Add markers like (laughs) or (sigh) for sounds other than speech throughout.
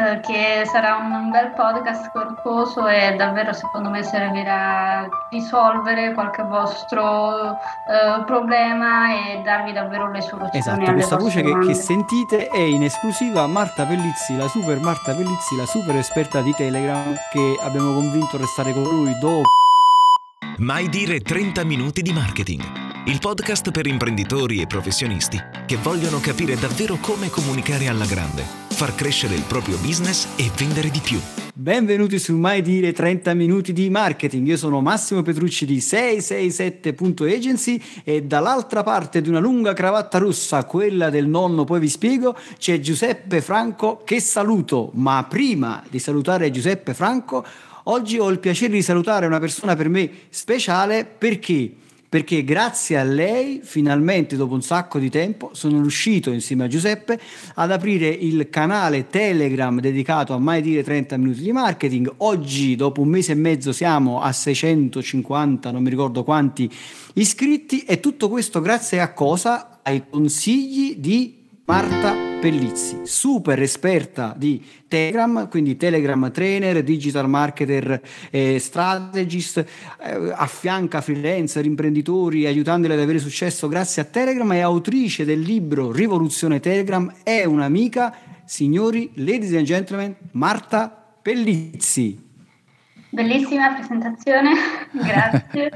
eh, che sarà un bel podcast corposo e davvero secondo me servirà a risolvere qualche vostro eh, problema e darvi davvero le soluzioni. Esatto, questa voce che, che, sentite è in esclusiva Marta Pellizzi, la super Marta Pellizzi, la super esperta di Telegram che abbiamo convinto a restare con lui dopo. Mai dire 30 minuti di marketing. Il podcast per imprenditori e professionisti che vogliono capire davvero come comunicare alla grande far crescere il proprio business e vendere di più. Benvenuti su Mai Dire 30 Minuti di Marketing. Io sono Massimo Petrucci di 667.agency e dall'altra parte di una lunga cravatta rossa, quella del nonno, poi vi spiego, c'è Giuseppe Franco che saluto. Ma prima di salutare Giuseppe Franco, oggi ho il piacere di salutare una persona per me speciale perché perché grazie a lei finalmente dopo un sacco di tempo sono riuscito insieme a Giuseppe ad aprire il canale Telegram dedicato a mai dire 30 minuti di marketing. Oggi dopo un mese e mezzo siamo a 650, non mi ricordo quanti iscritti e tutto questo grazie a cosa? Ai consigli di Marta Pellizzi, super esperta di Telegram, quindi Telegram trainer, digital marketer, eh, strategist, eh, affianca freelancer, imprenditori, aiutandoli ad avere successo grazie a Telegram, è autrice del libro Rivoluzione Telegram, è un'amica, signori, ladies and gentlemen, Marta Pellizzi. Bellissima presentazione, (laughs) grazie.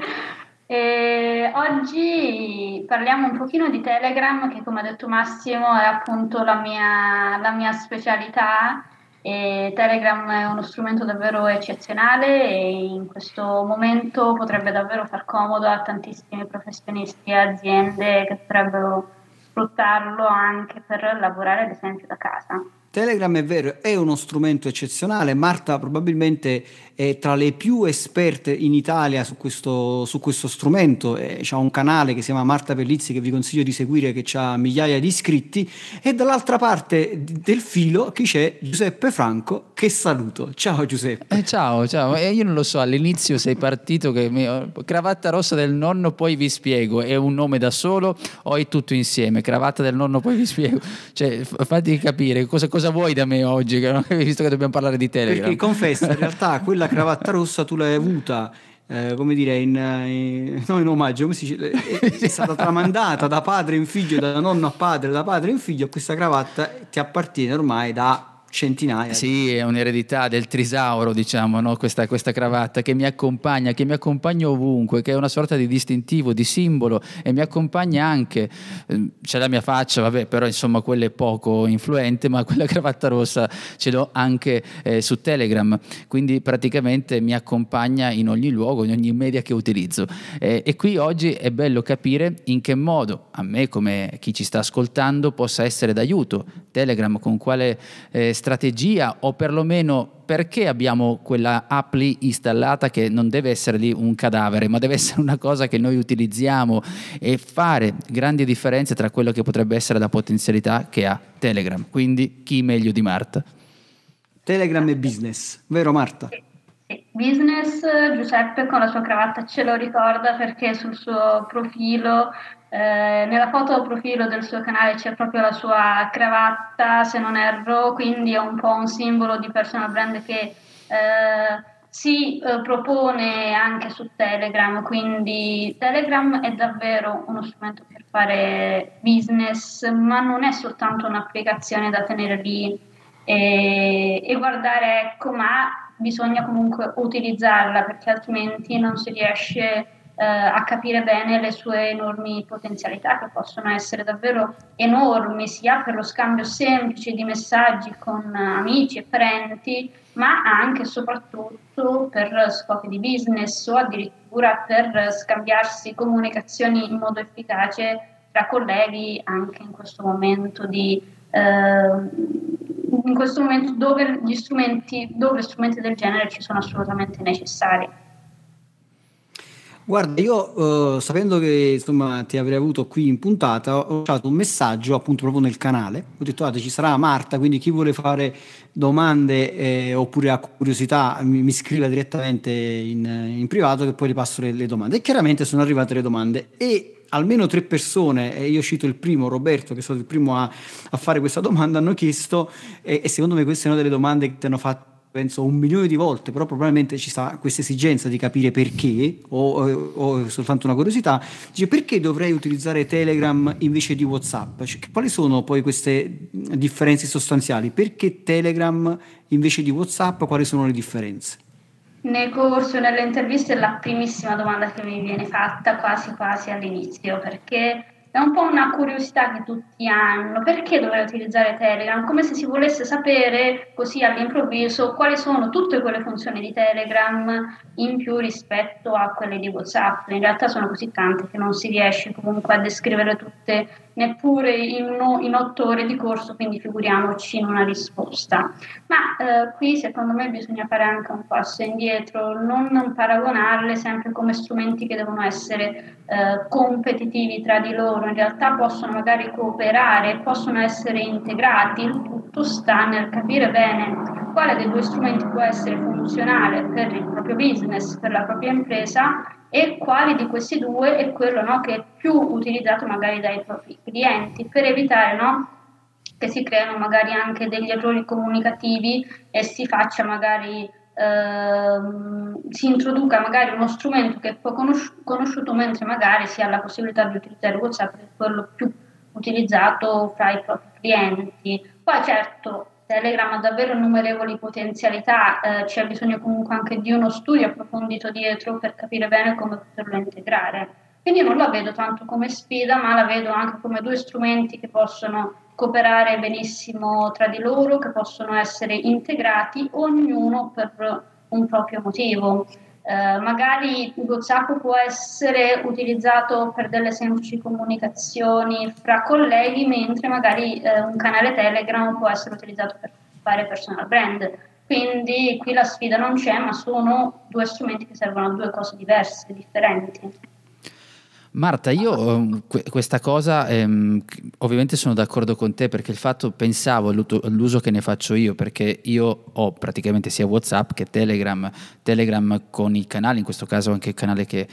E oggi parliamo un pochino di Telegram, che come ha detto Massimo è appunto la mia, la mia specialità. E Telegram è uno strumento davvero eccezionale e in questo momento potrebbe davvero far comodo a tantissimi professionisti e aziende che potrebbero sfruttarlo anche per lavorare ad esempio da casa. Telegram è vero, è uno strumento eccezionale. Marta probabilmente è tra le più esperte in Italia su questo, su questo strumento. Eh, c'ha un canale che si chiama Marta Pellizzi che vi consiglio di seguire, che ha migliaia di iscritti. E dall'altra parte del filo chi c'è? Giuseppe Franco, che saluto. Ciao Giuseppe. Eh, ciao, ciao. Eh, io non lo so, all'inizio sei partito che mi... cravatta rossa del nonno, poi vi spiego. È un nome da solo o è tutto insieme? Cravatta del nonno, poi vi spiego. Cioè, fatti capire cosa, cosa cosa vuoi da me oggi, (laughs) visto che dobbiamo parlare di Telegram? Perché confesso, in realtà (laughs) quella cravatta rossa tu l'hai avuta eh, come dire, in, in, non in omaggio, dice, è, (laughs) è, stata tramandata da padre in figlio, da nonno a padre, da padre in figlio, questa cravatta ti appartiene ormai da centinaia. Sì, è un'eredità del trisauro, diciamo, no? questa, questa, cravatta che mi accompagna, che mi accompagna ovunque, che è una sorta di distintivo, di simbolo e mi accompagna anche, ehm, c'è la mia faccia, vabbè, però insomma quella è poco influente, ma quella (laughs) cravatta rossa ce l'ho anche eh, su Telegram, quindi praticamente mi accompagna in ogni luogo, in ogni media che utilizzo. Eh, e qui oggi è bello capire in che modo a me, come chi ci sta ascoltando, possa essere d'aiuto. Telegram con quale eh, strategia o perlomeno perché abbiamo quella app lì installata che non deve essere lì un cadavere, ma deve essere una cosa che noi utilizziamo e fare grandi differenze tra quello che potrebbe essere la potenzialità che ha Telegram. Quindi chi meglio di Marta? Telegram e business, vero Marta? Business, Giuseppe con la sua cravatta ce lo ricorda perché sul suo profilo eh, nella foto profilo del suo canale c'è proprio la sua cravatta, se non erro, quindi è un po' un simbolo di personal brand che eh, si eh, propone anche su Telegram, quindi Telegram è davvero uno strumento per fare business, ma non è soltanto un'applicazione da tenere lì e, e guardare, ecco, ma bisogna comunque utilizzarla perché altrimenti non si riesce eh, a capire bene le sue enormi potenzialità che possono essere davvero enormi sia per lo scambio semplice di messaggi con amici e parenti ma anche e soprattutto per scopi di business o addirittura per scambiarsi comunicazioni in modo efficace tra colleghi anche in questo momento di in questo momento dove gli strumenti, dove strumenti del genere ci sono assolutamente necessari. Guarda, io eh, sapendo che insomma ti avrei avuto qui in puntata, ho lasciato un messaggio appunto proprio nel canale. Ho detto, guarda, ci sarà Marta, quindi chi vuole fare domande eh, oppure ha curiosità mi, mi scriva direttamente in, in, privato che poi le passo le, le domande. E chiaramente sono arrivate le domande e almeno tre persone, e io cito il primo, Roberto, che è stato il primo a, a fare questa domanda, hanno chiesto, e, e, secondo me queste sono delle domande che ti hanno fatto penso un milione di volte, però probabilmente ci sta questa esigenza di capire perché, o, o, o soltanto una curiosità, dice perché dovrei utilizzare Telegram invece di Whatsapp? Cioè, quali sono poi queste differenze sostanziali? Perché Telegram invece di Whatsapp, quali sono le differenze? Nel corso, nelle interviste è la primissima domanda che mi viene fatta quasi quasi all'inizio, perché è un po' una curiosità che tutti hanno. Perché dovrei utilizzare Telegram? Come se si volesse sapere così all'improvviso quali sono tutte quelle funzioni di Telegram in più rispetto a quelle di WhatsApp. In realtà sono così tante che non si riesce comunque a descrivere tutte neppure in, uno, in otto ore di corso, quindi figuriamoci in una risposta. Ma eh, qui secondo me bisogna fare anche un passo indietro, non paragonarle sempre come strumenti che devono essere eh, competitivi tra di loro, in realtà possono magari cooperare, possono essere integrati, il tutto sta nel capire bene quale dei due strumenti può essere funzionale per il proprio business, per la propria impresa e quale di questi due è quello no, che è più utilizzato magari dai propri clienti per evitare no, che si creino magari anche degli errori comunicativi e si faccia magari ehm, si introduca magari uno strumento che è poco conosciuto mentre magari si ha la possibilità di utilizzare WhatsApp che quello più utilizzato fra i propri clienti. Poi certo Telegram ha davvero innumerevoli potenzialità, eh, c'è bisogno comunque anche di uno studio approfondito dietro per capire bene come poterlo integrare. Quindi non la vedo tanto come sfida, ma la vedo anche come due strumenti che possono cooperare benissimo tra di loro, che possono essere integrati ognuno per un proprio motivo. Eh, magari WhatsApp può essere utilizzato per delle semplici comunicazioni fra colleghi, mentre magari eh, un canale Telegram può essere utilizzato per fare personal brand. Quindi qui la sfida non c'è, ma sono due strumenti che servono a due cose diverse, differenti. Marta, io ehm, questa cosa ehm, ovviamente sono d'accordo con te perché il fatto pensavo all'uso che ne faccio io perché io ho praticamente sia Whatsapp che Telegram, Telegram con i canali, in questo caso anche il canale che,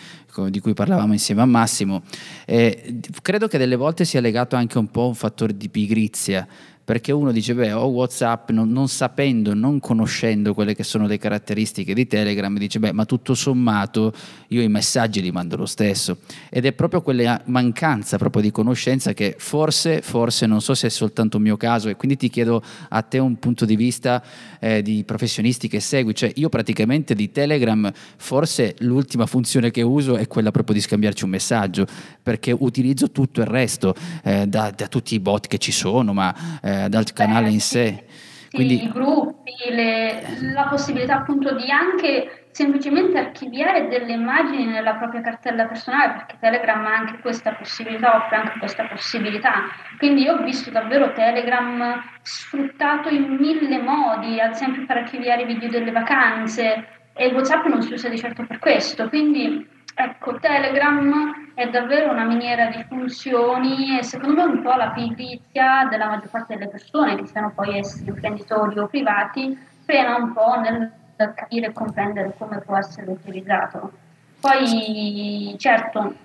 di cui parlavamo insieme a Massimo. Eh, credo che delle volte sia legato anche un po' a un fattore di pigrizia perché uno dice beh ho Whatsapp non, non, sapendo, non conoscendo quelle che sono le caratteristiche di Telegram, dice beh ma tutto sommato io i messaggi li mando lo stesso. Ed è proprio quella mancanza proprio di conoscenza che forse, forse non so se è soltanto un mio caso e quindi ti chiedo a te un punto di vista eh, di professionisti che segui, cioè io praticamente di Telegram forse l'ultima funzione che uso è quella proprio di scambiarci un messaggio perché utilizzo tutto il resto eh, da, da, tutti i bot che ci sono ma eh, dal canale in sé. Quindi... i gruppi, le, la possibilità appunto di anche semplicemente archiviare delle immagini nella propria cartella personale, perché Telegram ha anche questa possibilità, offre anche questa possibilità. Quindi io ho visto davvero Telegram sfruttato in mille modi, ad esempio per archiviare i video delle vacanze, e WhatsApp non si usa di certo per questo. Quindi Ecco, Telegram è davvero una miniera di funzioni e secondo me un po' la pigrizia della maggior parte delle persone, che siano poi essi imprenditori o privati, frena un po' nel capire e comprendere come può essere utilizzato. Poi, certo,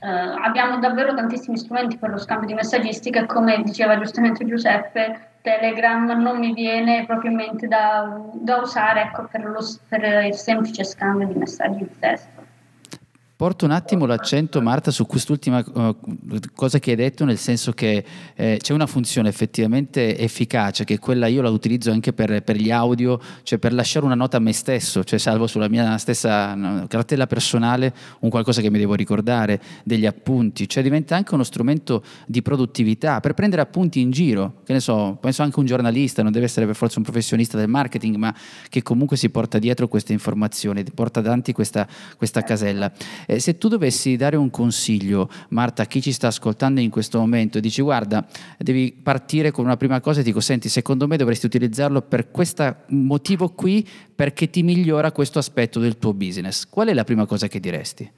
eh, abbiamo davvero tantissimi strumenti per lo scambio di messaggistica e come diceva giustamente Giuseppe, Telegram non mi viene proprio in mente da, da usare ecco, per, lo, per il semplice scambio di messaggi di testo. Porto un attimo l'accento, Marta, su quest'ultima uh, cosa che hai detto, nel senso che eh, c'è una funzione effettivamente efficace, che quella io la utilizzo anche per, per, gli audio, cioè per lasciare una nota a me stesso, cioè salvo sulla mia stessa cartella personale un qualcosa che mi devo ricordare, degli appunti, cioè diventa anche uno strumento di produttività, per prendere appunti in giro, che ne so, penso anche un giornalista, non deve essere per forza un professionista del marketing, ma che comunque si porta dietro queste informazioni, porta davanti questa, questa casella. Eh, se tu dovessi dare un consiglio, Marta, a chi ci sta ascoltando in questo momento, dici guarda, devi partire con una prima cosa e dico senti, secondo me dovresti utilizzarlo per questo motivo qui perché ti migliora questo aspetto del tuo business. Qual è la prima cosa che diresti?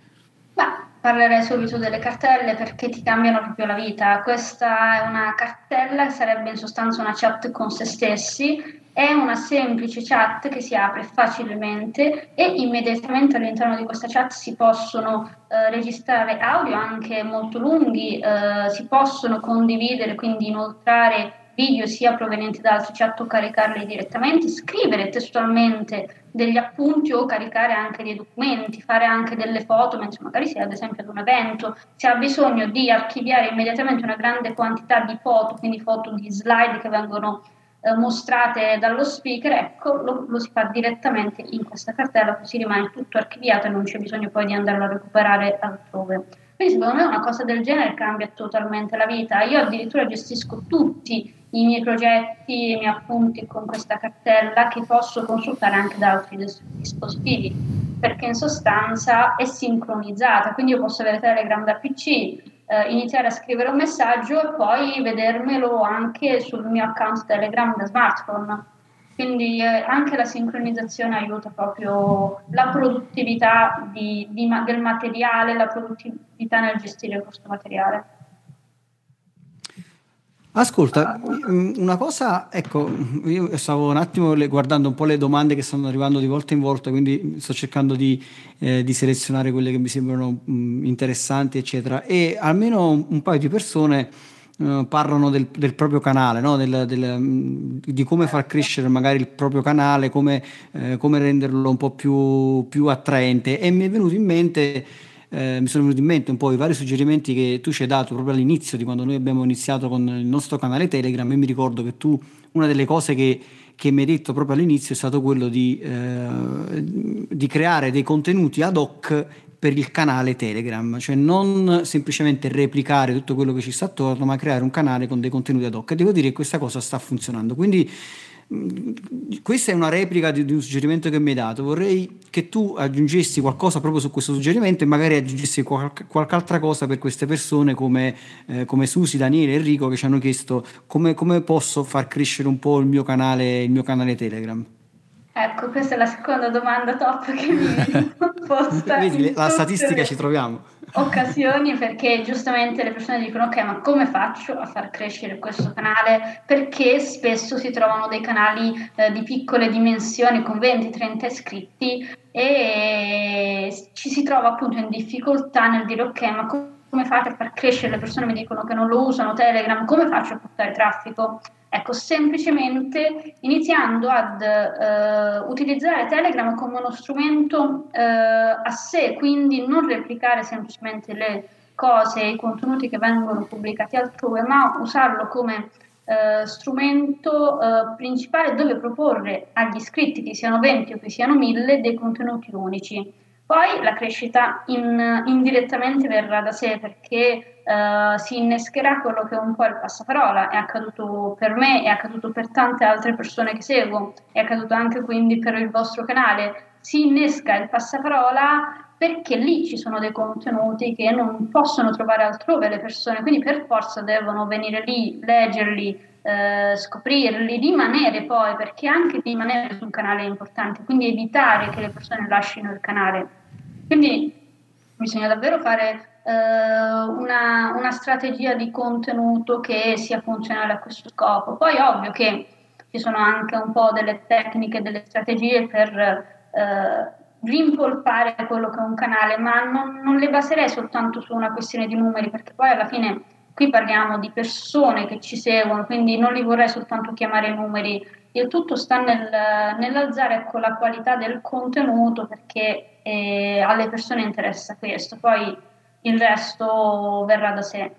Beh, parlerei subito delle cartelle perché ti cambiano proprio la vita. Questa è una cartella che sarebbe in sostanza una chat con se stessi, è una semplice chat che si apre facilmente e immediatamente all'interno di questa chat si possono eh, registrare audio anche molto lunghi, eh, si possono condividere, quindi inoltrare video sia provenienti da altri o caricarli direttamente, scrivere testualmente degli appunti o caricare anche dei documenti, fare anche delle foto, mentre magari è ad esempio ad un evento, si ha bisogno di archiviare immediatamente una grande quantità di foto, quindi foto di slide che vengono eh, mostrate dallo speaker, ecco, lo, lo, si fa direttamente in questa cartella, così rimane tutto archiviato e non c'è bisogno poi di andarlo a recuperare altrove. Quindi secondo me una cosa del genere cambia totalmente la vita. Io addirittura gestisco tutti i miei progetti e i miei appunti con questa cartella che posso consultare anche da altri dispositivi, perché in sostanza è sincronizzata, quindi io posso avere Telegram da PC, eh, iniziare a scrivere un messaggio e poi vedermelo anche sul mio account Telegram da smartphone. Quindi eh, anche la sincronizzazione aiuta proprio la produttività di, di, del materiale, la produttività nel gestire questo materiale. Ascolta, una cosa, ecco, io stavo un attimo guardando un po' le domande che stanno arrivando di volta in volta, quindi sto cercando di, eh, di selezionare quelle che mi sembrano mh, mm, interessanti, eccetera, e almeno un, un paio di persone uh, parlano del, del, proprio canale, no? del, del, mm, di come far crescere magari il proprio canale, come, eh, come renderlo un po' più, più attraente, e mi è venuto in mente eh, mi sono venuti in mente un po' i vari suggerimenti che tu ci hai dato proprio all'inizio di quando noi abbiamo iniziato con il nostro canale Telegram e mi ricordo che tu una delle cose che, che mi hai detto proprio all'inizio è stato quello di, eh, di creare dei contenuti ad hoc per il canale Telegram, cioè non semplicemente replicare tutto quello che ci sta attorno, ma creare un canale con dei contenuti ad hoc. E devo dire che questa cosa sta funzionando. Quindi questa è una replica di, di, un suggerimento che mi hai dato. Vorrei che tu aggiungessi qualcosa proprio su questo suggerimento e magari aggiungessi qualche, qualche altra cosa per queste persone come, eh, come Susi, Daniele e Enrico che ci hanno chiesto come, come, posso far crescere un po' il mio canale, il mio canale Telegram. Ecco, questa è la seconda domanda top che mi (laughs) viene. Vedi, la statistica ci troviamo. Occasioni perché giustamente le persone dicono ok, ma come faccio a far crescere questo canale? Perché spesso si trovano dei canali eh, di piccole dimensioni con 20-30 iscritti e ci si trova appunto in difficoltà nel dire ok, ma come faccio a far crescere? Le persone mi dicono che non lo usano Telegram, come faccio a portare traffico? Ecco, semplicemente iniziando ad eh, utilizzare Telegram come uno strumento eh, a sé, quindi non replicare semplicemente le cose e i contenuti che vengono pubblicati altrove, ma usarlo come eh, strumento eh, principale dove proporre agli iscritti, che siano 20 o che siano 1000, dei contenuti unici. Poi la crescita in, indirettamente verrà da sé perché Uh, si innescherà quello che è un po' il passaparola, è accaduto per me, è accaduto per tante altre persone che seguo, è accaduto anche quindi per il vostro canale, si innesca il passaparola perché lì ci sono dei contenuti che non possono trovare altrove le persone, quindi per forza devono venire lì, leggerli, eh, scoprirli, rimanere poi, perché anche rimanere su un canale è importante, quindi evitare che le persone lasciano il canale. Quindi bisogna davvero fare eh, una, una, strategia di contenuto che sia funzionale a questo scopo. Poi ovvio che ci sono anche un po' delle tecniche, delle strategie per eh, rimpolpare quello che è un canale, ma non, non le baserei soltanto su una questione di numeri, perché poi alla fine qui parliamo di persone che ci seguono, quindi non li vorrei soltanto chiamare numeri, il tutto sta nel, nell'alzare ecco, la qualità del contenuto perché eh, alle persone interessa questo. Poi il resto verrà da sé.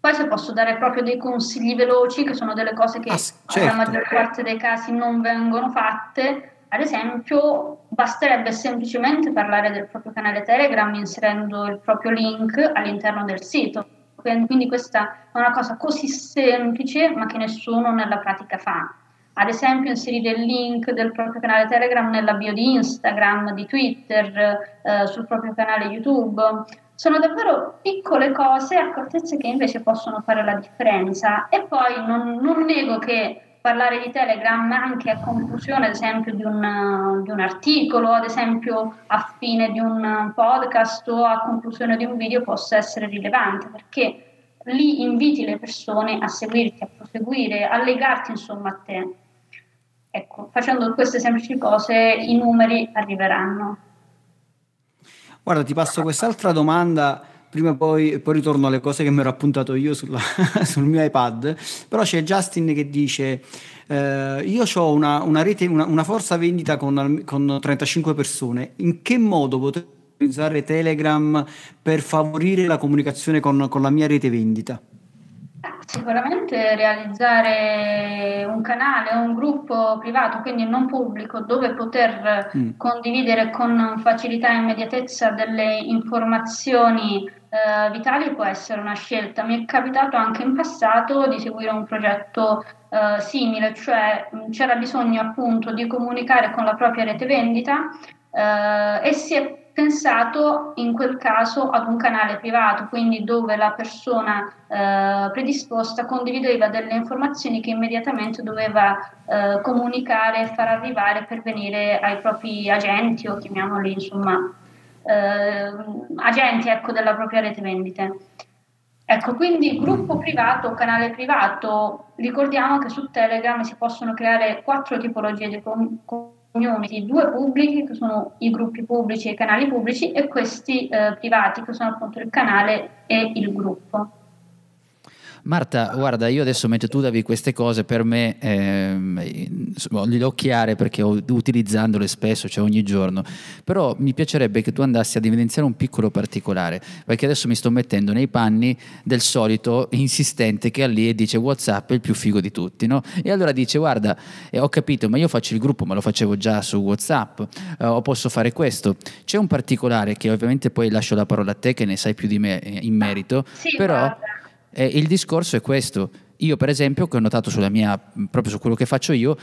Poi se posso dare proprio dei consigli veloci, che sono delle cose che ah, certo. nella maggior parte dei casi non vengono fatte, ad esempio basterebbe semplicemente parlare del proprio canale Telegram inserendo il proprio link all'interno del sito. Quindi questa è una cosa così semplice ma che nessuno nella pratica fa. Ad esempio inserire il link del proprio canale Telegram nella bio di Instagram, di Twitter, eh, sul proprio canale YouTube, sono davvero piccole cose, accortezze che invece possono fare la differenza. E poi non, non nego che parlare di Telegram anche a conclusione, ad esempio, di un, di un, articolo, ad esempio a fine di un podcast o a conclusione di un video possa essere rilevante, perché lì inviti le persone a seguirti, a proseguire, a legarti insomma a te. Ecco, facendo queste semplici cose i numeri arriveranno. Guarda, ti passo quest'altra domanda prima poi, poi ritorno alle cose che mi ero appuntato io sulla, (laughs) sul mio iPad, però c'è Justin che dice eh, io ho una, una, rete, una, una forza vendita con, con 35 persone, in che modo potrei utilizzare Telegram per favorire la comunicazione con, con la mia rete vendita? Sicuramente realizzare un canale o un gruppo privato, quindi non pubblico, dove poter mm. condividere con facilità e immediatezza delle informazioni eh, vitali può essere una scelta. Mi è capitato anche in passato di seguire un progetto eh, simile, cioè c'era bisogno appunto di comunicare con la propria rete vendita eh, e si è pensato in quel caso ad un canale privato, quindi dove la persona eh, predisposta condivideva delle informazioni che immediatamente doveva eh, comunicare e far arrivare per venire ai propri agenti o chiamiamoli insomma eh, agenti ecco, della propria rete vendite. Ecco, quindi gruppo privato, canale privato, ricordiamo che su Telegram si possono creare quattro tipologie di com- community, due pubblici che sono i gruppi pubblici e i canali pubblici e questi eh, privati che sono appunto il canale e il gruppo. Marta, guarda, io adesso mentre tu davi queste cose per me ehm, le ho chiare perché utilizzandole spesso, cioè ogni giorno, però mi piacerebbe che tu andassi ad evidenziare un piccolo particolare, perché adesso mi sto mettendo nei panni del solito insistente che ha lì e dice Whatsapp è il più figo di tutti, no? E allora dice guarda, eh, ho capito, ma io faccio il gruppo, ma lo facevo già su Whatsapp, eh, o posso fare questo. C'è un particolare che ovviamente poi lascio la parola a te che ne sai più di me eh, in merito, sì, però... Guarda eh, il discorso è questo. Io, per esempio, che ho notato sulla mia, proprio su quello che faccio io,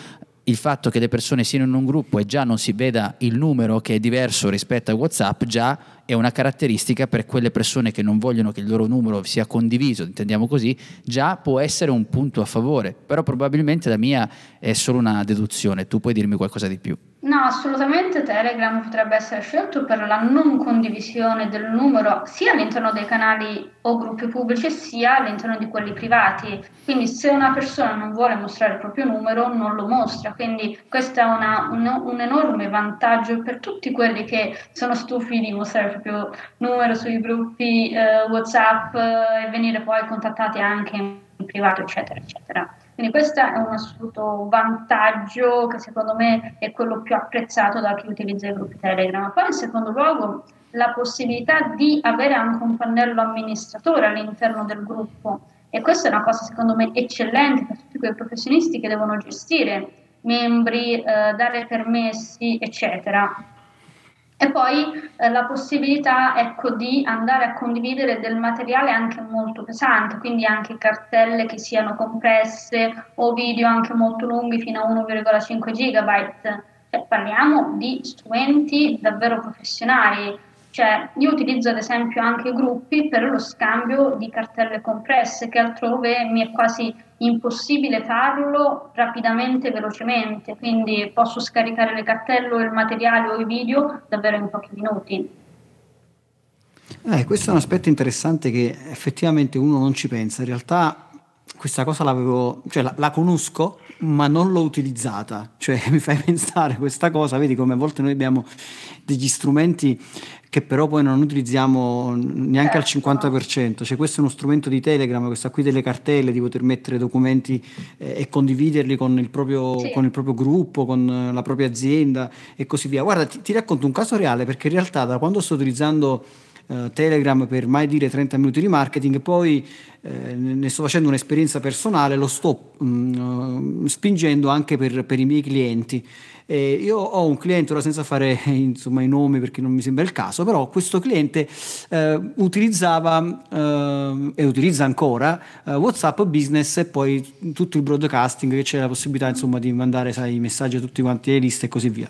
il fatto che le persone siano in un gruppo e già non si veda il numero che è diverso rispetto a WhatsApp, già è una caratteristica per quelle persone che non vogliono che il loro numero sia condiviso, intendiamo così, già può essere un punto a favore, però probabilmente la mia è solo una deduzione, tu puoi dirmi qualcosa di più. No, assolutamente Telegram potrebbe essere scelto per la non condivisione del numero sia all'interno dei canali o gruppi pubblici sia all'interno di quelli privati. Quindi se una persona non vuole mostrare il proprio numero non lo mostra, quindi questo è una, un, un, enorme vantaggio per tutti quelli che sono stufi di mostrare il proprio numero sui gruppi eh, WhatsApp eh, e venire poi contattati anche in privato, eccetera, eccetera. Quindi questo è un assoluto vantaggio che secondo me è quello più apprezzato da chi utilizza i gruppi Telegram. Poi in secondo luogo la possibilità di avere anche un pannello amministratore all'interno del gruppo e questa è una cosa secondo me eccellente per tutti quei professionisti che devono gestire membri, eh, dare permessi, eccetera e poi eh, la possibilità ecco, di andare a condividere del materiale anche molto pesante, quindi anche cartelle che siano compresse o video anche molto lunghi fino a 1,5 GB. Cioè, parliamo di strumenti davvero professionali. Cioè, io utilizzo ad esempio anche gruppi per lo scambio di cartelle compresse, che altrove mi è quasi impossibile farlo rapidamente e velocemente, quindi posso scaricare le cartelle il materiale o i video davvero in pochi minuti. Eh, questo è un aspetto interessante che effettivamente uno non ci pensa. In realtà questa cosa l'avevo, cioè la, la, conosco, ma non l'ho utilizzata. Cioè (laughs) mi fai pensare questa cosa, vedi come a volte noi abbiamo degli strumenti che però poi non utilizziamo neanche al 50%. Cioè questo è uno strumento di Telegram, questa qui delle cartelle, di poter mettere documenti eh, e condividerli con il, proprio, sì. con il, proprio, gruppo, con la propria azienda e così via. Guarda, ti, ti racconto un caso reale perché in realtà da quando sto utilizzando eh, Telegram per mai dire 30 minuti di marketing, poi eh, ne sto facendo un'esperienza personale, lo sto mh, mm, spingendo anche per, per i miei clienti. Eh, io ho un cliente, ora senza fare (laughs) insomma, i nomi perché non mi sembra il caso, però questo cliente eh, utilizzava eh, e utilizza ancora eh, WhatsApp Business e poi tutto il broadcasting che c'è la possibilità insomma, di mandare sai, i messaggi a tutti quanti le liste e così via.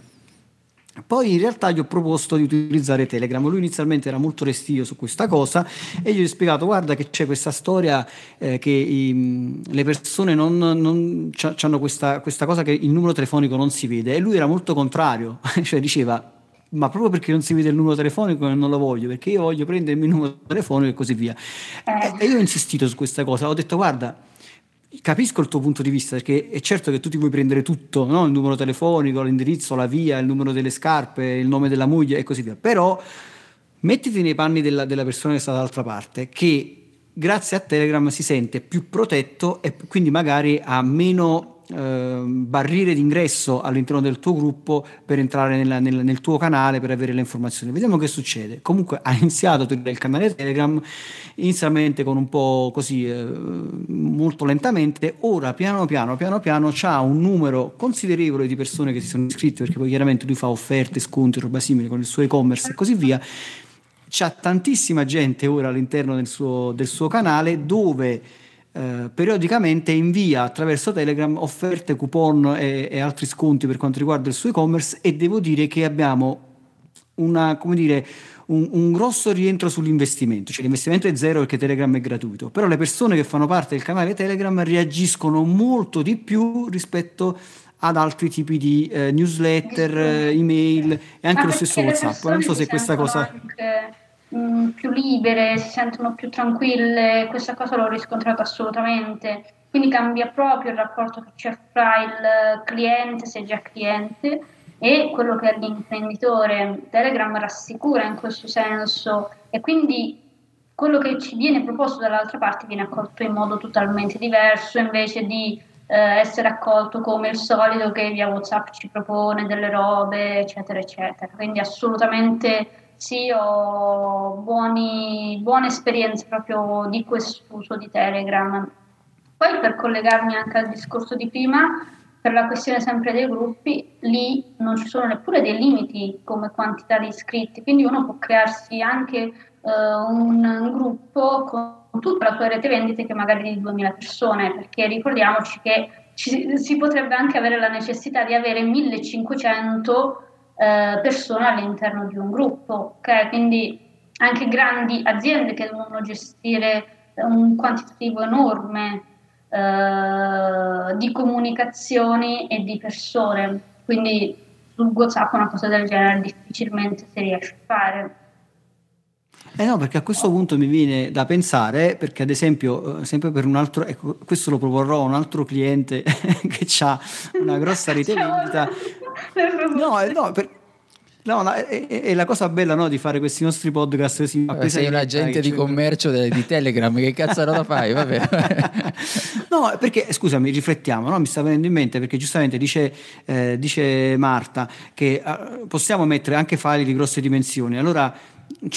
Poi in realtà gli ho proposto di utilizzare Telegram. Lui inizialmente era molto restio su questa cosa e gli ho spiegato: guarda, che c'è questa storia eh, che i, le persone non, non hanno questa, questa cosa che il numero telefonico non si vede. E lui era molto contrario, (laughs) cioè diceva ma proprio perché non si vede il numero telefonico non lo voglio, perché io voglio prendermi il numero telefonico e così via. E io ho insistito su questa cosa, ho detto guarda, capisco il tuo punto di vista, perché è certo che tu ti vuoi prendere tutto, no? il numero telefonico, l'indirizzo, la via, il numero delle scarpe, il nome della moglie e così via, però mettiti nei panni della, della persona che sta dall'altra parte, che grazie a Telegram si sente più protetto e quindi magari ha meno eh, barriere d'ingresso all'interno del tuo gruppo per entrare nella, nel, nel, tuo canale per avere le informazioni. Vediamo che succede. Comunque ha iniziato il canale Telegram inizialmente con un po' così eh, molto lentamente, ora piano piano piano piano c'ha un numero considerevole di persone che si sono iscritte perché poi chiaramente lui fa offerte, sconti, roba simile con il suo e-commerce e così via. C'ha tantissima gente ora all'interno del suo, del suo canale dove eh, periodicamente invia attraverso Telegram offerte, coupon e, e, altri sconti per quanto riguarda il suo e-commerce e devo dire che abbiamo una, come dire, un, un, grosso rientro sull'investimento, cioè l'investimento è zero perché Telegram è gratuito, però le persone che fanno parte del canale Telegram reagiscono molto di più rispetto ad altri tipi di eh, newsletter, eh, email e anche lo stesso WhatsApp. Non so se questa cosa... Anche mm, più libere, si sentono più tranquille, questa cosa l'ho riscontrata assolutamente. Quindi cambia proprio il rapporto che c'è fra il cliente, se già cliente, e quello che è l'imprenditore. Telegram rassicura in questo senso e quindi quello che ci viene proposto dall'altra parte viene accolto in modo totalmente diverso invece di eh, essere accolto come il solito che via WhatsApp ci propone delle robe, eccetera, eccetera. Quindi assolutamente sì, ho buoni, buone esperienze proprio di quest'uso di Telegram. Poi per collegarmi anche al discorso di prima, per la questione sempre dei gruppi, lì non ci sono neppure dei limiti come quantità di iscritti, quindi uno può crearsi anche eh, un, gruppo con tutta la sua rete vendite che magari di 2000 persone, perché ricordiamoci che ci, si potrebbe anche avere la necessità di avere 1500 eh, persone all'interno di un gruppo, ok? Quindi anche grandi aziende che devono gestire un quantitativo enorme eh, di comunicazioni e di persone, quindi su WhatsApp una cosa del genere difficilmente si riesce a fare. Eh no, perché a questo punto mi viene da pensare, perché ad esempio, eh, sempre per un altro, ecco, questo lo proporrò a un altro cliente (laughs) che ha una grossa rete vendita. No, eh, no, per, No, no è, è, la cosa bella no, di fare questi nostri podcast così. Ma sei un agente di commercio de, di Telegram, che cazzo lo fai? Vabbè. (laughs) no, perché scusami, riflettiamo, no? mi sta venendo in mente perché giustamente dice, eh, dice Marta che eh, possiamo mettere anche file di grosse dimensioni. Allora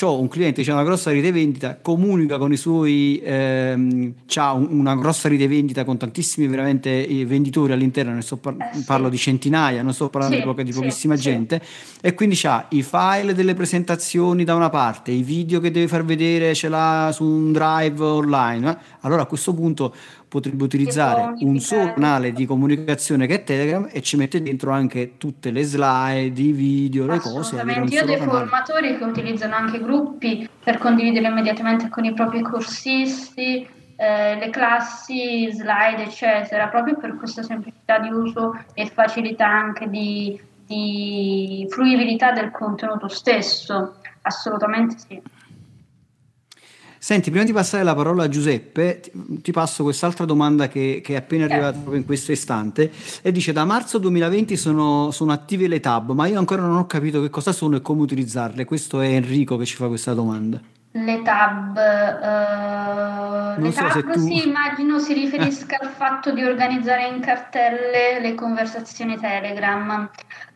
ho un cliente, c'è una grossa rete vendita, comunica con i suoi, ehm, ha un, una grossa rete vendita con tantissimi veramente eh, venditori all'interno, ne sto par- eh, parlo di centinaia, non sto parlando sì, di, poca, di pochissima sì, gente, e quindi ha i file delle presentazioni da una parte, i video che deve far vedere ce l'ha su un drive online, eh? allora a questo punto potrebbe utilizzare un solo canale di comunicazione che è Telegram e ci mette dentro anche tutte le slide, i video, le cose. Io ho dei canale. formatori che utilizzano anche gruppi per condividere immediatamente con i propri corsisti. Eh, le classi, slide, eccetera, proprio per questa semplicità di uso e facilità anche di, di fruibilità del contenuto stesso. Assolutamente sì. Senti, prima di passare la parola a Giuseppe, ti, ti passo quest'altra domanda che, che, è appena arrivata proprio in questo istante e dice da marzo 2020 sono, sono, attive le tab, ma io ancora non ho capito che cosa sono e come utilizzarle. Questo è Enrico che ci fa questa domanda. Le tab, uh, le so tab tu... sì, immagino si riferisca (laughs) al fatto di organizzare in cartelle le conversazioni Telegram.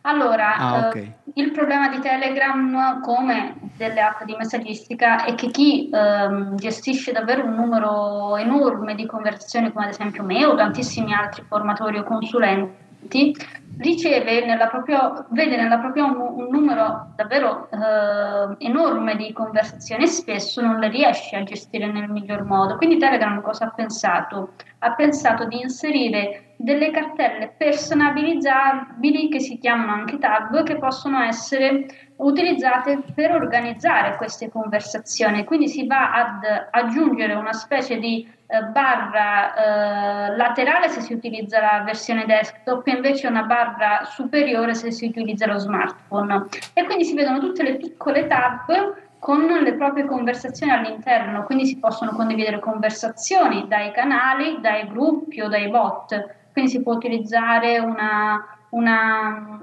Allora, ah, okay. uh, il problema di Telegram, come delle app di messaggistica, è che chi uh, gestisce davvero un numero enorme di conversazioni, come ad esempio me o tantissimi altri formatori o consulenti, riceve nella propria, vede nella propria un, un numero davvero eh, enorme di conversazioni e spesso non le riesce a gestire nel miglior modo. Quindi Telegram cosa ha pensato? Ha pensato di inserire delle cartelle personalizzabili che si chiamano anche tab che possono essere utilizzate per organizzare queste conversazioni. Quindi si va ad aggiungere una specie di eh, barra eh, laterale se si utilizza la versione desktop e invece una barra superiore se si utilizza lo smartphone. E quindi si vedono tutte le piccole tab con le proprie conversazioni all'interno, quindi si possono condividere conversazioni dai canali, dai gruppi o dai bot, quindi si può utilizzare una, una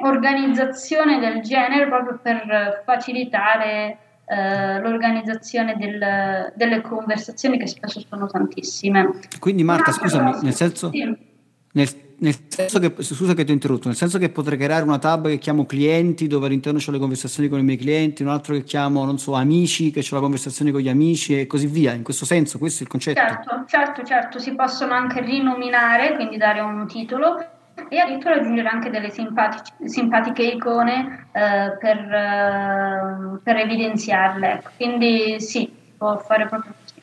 organizzazione del genere proprio per facilitare eh, l'organizzazione del, delle conversazioni che spesso sono tantissime. Quindi Marta, scusami, cosa, nel senso... Sì. Nel, nel, senso che, scusa che ti ho interrotto, nel senso che potrei creare una tab che chiamo clienti, dove all'interno ho le conversazioni con i miei clienti, un altro che chiamo, non so, amici, che ho la conversazione con gli amici e così via. In questo senso, questo è il concetto. Certo, certo, certo, si possono anche rinominare, quindi dare un titolo e addirittura aggiungere anche delle simpatiche icone eh, per, eh, per, evidenziarle. Quindi sì, si può fare proprio così.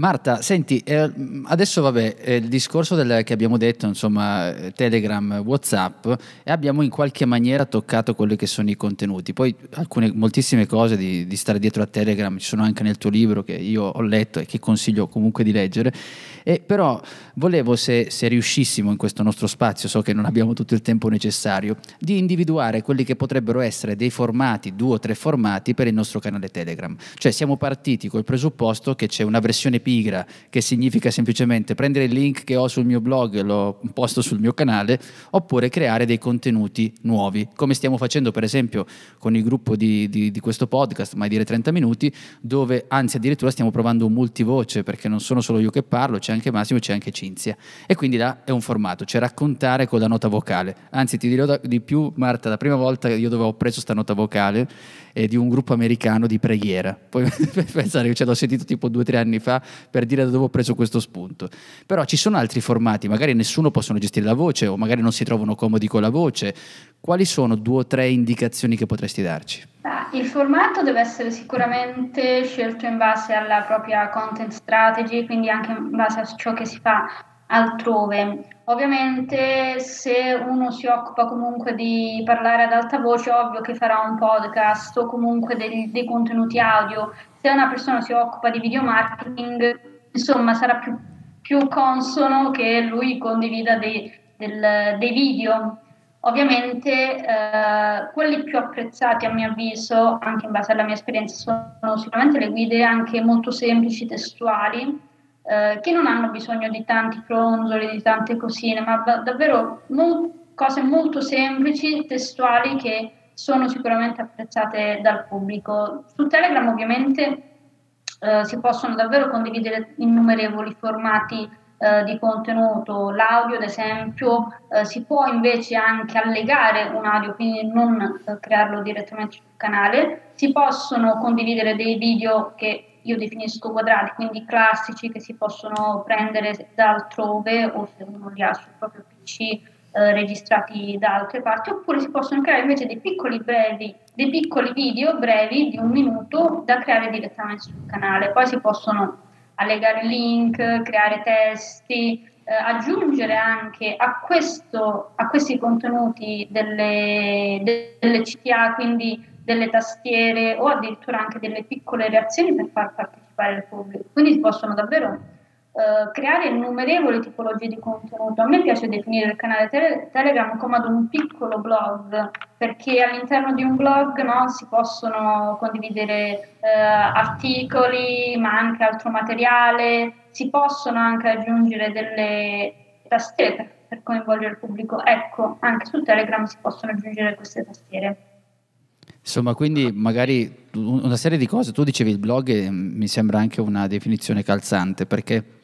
Marta, senti, eh, adesso vabbè, eh, il discorso del, che abbiamo detto, insomma, Telegram, Whatsapp, e abbiamo in qualche maniera toccato quelli che sono i contenuti. Poi alcune, moltissime cose di, di, stare dietro a Telegram ci sono anche nel tuo libro che io ho letto e che consiglio comunque di leggere. E però volevo, se, se riuscissimo in questo nostro spazio, so che non abbiamo tutto il tempo necessario, di individuare quelli che potrebbero essere dei formati, due o tre formati per il nostro canale Telegram. Cioè siamo partiti col presupposto che c'è una versione pigra, che significa semplicemente prendere il link che ho sul mio blog e lo posto sul mio canale, oppure creare dei contenuti nuovi, come stiamo facendo per esempio con il gruppo di, di, di questo podcast, mai dire 30 minuti, dove anzi addirittura stiamo provando un multivoce, perché non sono solo io che parlo, c'è anche Massimo, c'è anche Cinzia. E quindi là è un formato, c'è raccontare con la nota vocale. Anzi, ti dirò di più, Marta, la prima volta io dove ho preso questa nota vocale è di un gruppo americano di preghiera. Poi (laughs) pensare che ce l'ho sentito tipo due o tre anni fa per dire da dove ho preso questo spunto. Però ci sono altri formati, magari nessuno possono gestire la voce o magari non si trovano comodi con la voce. Quali sono due o tre indicazioni che potresti darci? Il formato deve essere sicuramente scelto in base alla propria content strategy, quindi anche in base a ciò che si fa altrove. Ovviamente se uno si occupa comunque di parlare ad alta voce, ovvio che farà un podcast o comunque dei, dei contenuti audio. Se una persona si occupa di video marketing, insomma sarà più, più consono che lui condivida dei, del, dei video. Ovviamente eh, quelli più apprezzati a mio avviso, anche in base alla mia esperienza, sono sicuramente le guide anche molto semplici, testuali, eh, che non hanno bisogno di tanti fronzoli, di tante cosine, ma davvero mo- cose molto semplici, testuali, che sono sicuramente apprezzate dal pubblico. Su Telegram ovviamente eh, si possono davvero condividere innumerevoli formati eh, di contenuto, l'audio ad esempio, eh, si può invece anche allegare un audio, quindi non eh, crearlo direttamente sul canale, si possono condividere dei video che io definisco quadrati, quindi classici che si possono prendere da altrove o se uno li ha sul proprio PC eh, registrati da altre parti, oppure si possono creare invece dei piccoli brevi, dei piccoli video brevi di un minuto da creare direttamente sul canale. Poi si possono allegare link, creare testi, eh, aggiungere anche a, questo, a, questi contenuti delle, delle CTA, quindi delle tastiere o addirittura anche delle piccole reazioni per far partecipare il pubblico. Quindi si possono davvero eh, creare innumerevoli tipologie di contenuto. A me piace definire il canale tele- Telegram come ad un piccolo blog, perché all'interno di un blog no, si possono condividere eh, articoli, ma anche altro materiale, si possono anche aggiungere delle tastiere per coinvolgere il pubblico. Ecco, anche su Telegram si possono aggiungere queste tastiere. Insomma, quindi magari una serie di cose, tu dicevi il blog e mi sembra anche una definizione calzante perché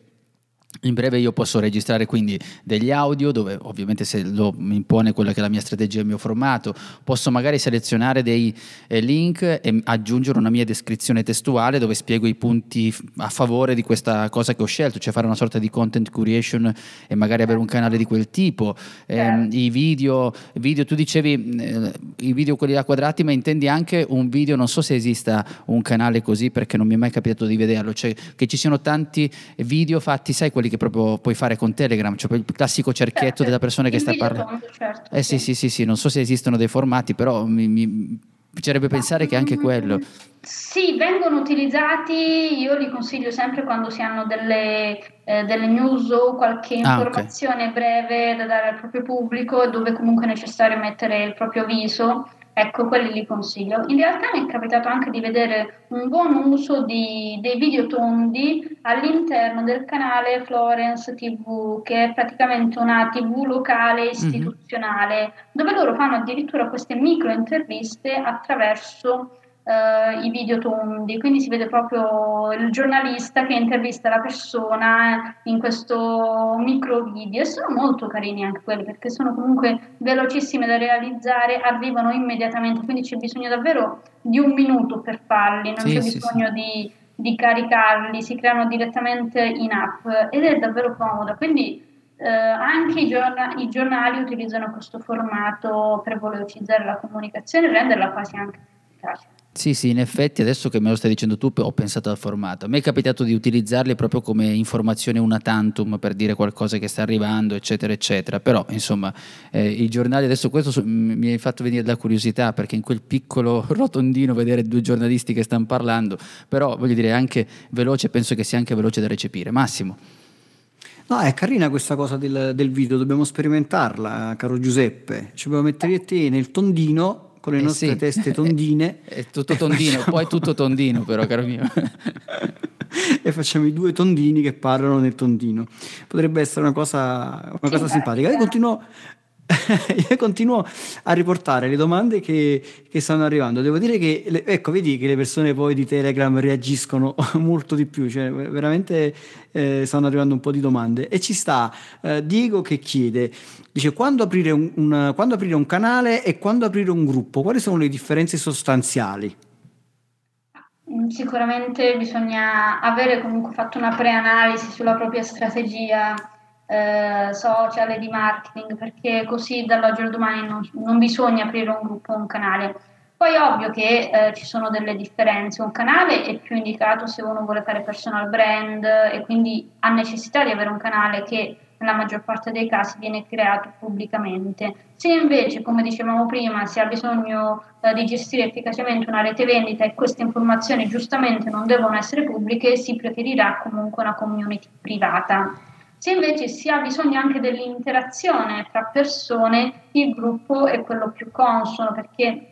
in breve io posso registrare quindi degli audio dove ovviamente se lo mi impone quella che è la mia strategia, il mio formato, posso magari selezionare dei eh, link e aggiungere una mia descrizione testuale dove spiego i punti a favore di questa cosa che ho scelto, cioè fare una sorta di content curation e magari avere un canale di quel tipo. Eh, I video, video, tu dicevi eh, i video quelli a quadrati, ma intendi anche un video, non so se esista un canale così perché non mi è mai capitato di vederlo, cioè che ci siano tanti video fatti, sai quelli che proprio puoi fare con Telegram, cioè il classico cerchietto certo, della persona che sta parlando. Certo, eh sì, sì, sì, sì, non so se esistono dei formati, però mi, mi piacerebbe pensare che anche quello. Sì, vengono utilizzati, io li consiglio sempre quando si hanno delle, eh, delle news o qualche informazione ah, okay. breve da dare al proprio pubblico dove comunque è necessario mettere il proprio viso Ecco, quelli li consiglio. In realtà mi è capitato anche di vedere un buon uso di, dei video tondi all'interno del canale Florence TV, che è praticamente una TV locale mhm. istituzionale, mm-hmm. dove loro fanno addirittura queste micro interviste attraverso uh, i video tondi, quindi si vede proprio il giornalista che intervista la persona in questo micro video e sono molto carini anche quelli perché sono comunque velocissimi da realizzare, arrivano immediatamente, quindi c'è bisogno davvero di un minuto per farli, non sì, c'è sì, bisogno sì. di di caricarli, si creano direttamente in app ed è davvero comodo. Quindi eh, anche i, giorna- i, giornali utilizzano questo formato per velocizzare la comunicazione e renderla quasi anche efficace. Sì, sì, in effetti adesso che me lo stai dicendo tu ho pensato al formato. A me è capitato di utilizzarli proprio come informazione una tantum per dire qualcosa che sta arrivando, eccetera, eccetera. Però, insomma, eh, i giornali adesso questo mi hai fatto venire la curiosità perché in quel piccolo (laughs) rotondino vedere due giornalisti che stanno parlando, però voglio dire anche veloce, penso che sia anche veloce da recepire. Massimo. No, è carina questa cosa del, del video, dobbiamo sperimentarla, caro Giuseppe. Ci dobbiamo mettere te nel tondino con le eh nostre sì. teste tondine. (laughs) È tutto tondino, facciamo... poi tutto tondino però, caro mio. (laughs) e facciamo i due tondini che parlano nel tondino. Potrebbe essere una cosa, una cosa simpatica. Io continuo, (laughs) io continuo a riportare le domande che, che stanno arrivando. Devo dire che, le, ecco, vedi che le persone poi di Telegram reagiscono (laughs) molto di più, cioè veramente eh, stanno arrivando un po' di domande. E ci sta eh, Diego che chiede, dice quando aprire un, un, quando aprire un canale e quando aprire un gruppo, quali sono le differenze sostanziali? Mm, sicuramente bisogna avere comunque fatto una preanalisi sulla propria strategia eh, social e di marketing, perché così dall'oggi al domani non, non bisogna aprire un gruppo o un canale. Poi è ovvio che eh, ci sono delle differenze, un canale è più indicato se uno vuole fare personal brand e quindi ha necessità di avere un canale che nella maggior parte dei casi viene creato pubblicamente. Se invece, come dicevamo prima, si ha bisogno eh, di gestire efficacemente una rete vendita e queste informazioni giustamente non devono essere pubbliche, si preferirà comunque una community privata. Se invece si ha bisogno anche dell'interazione tra persone, il gruppo è quello più consono perché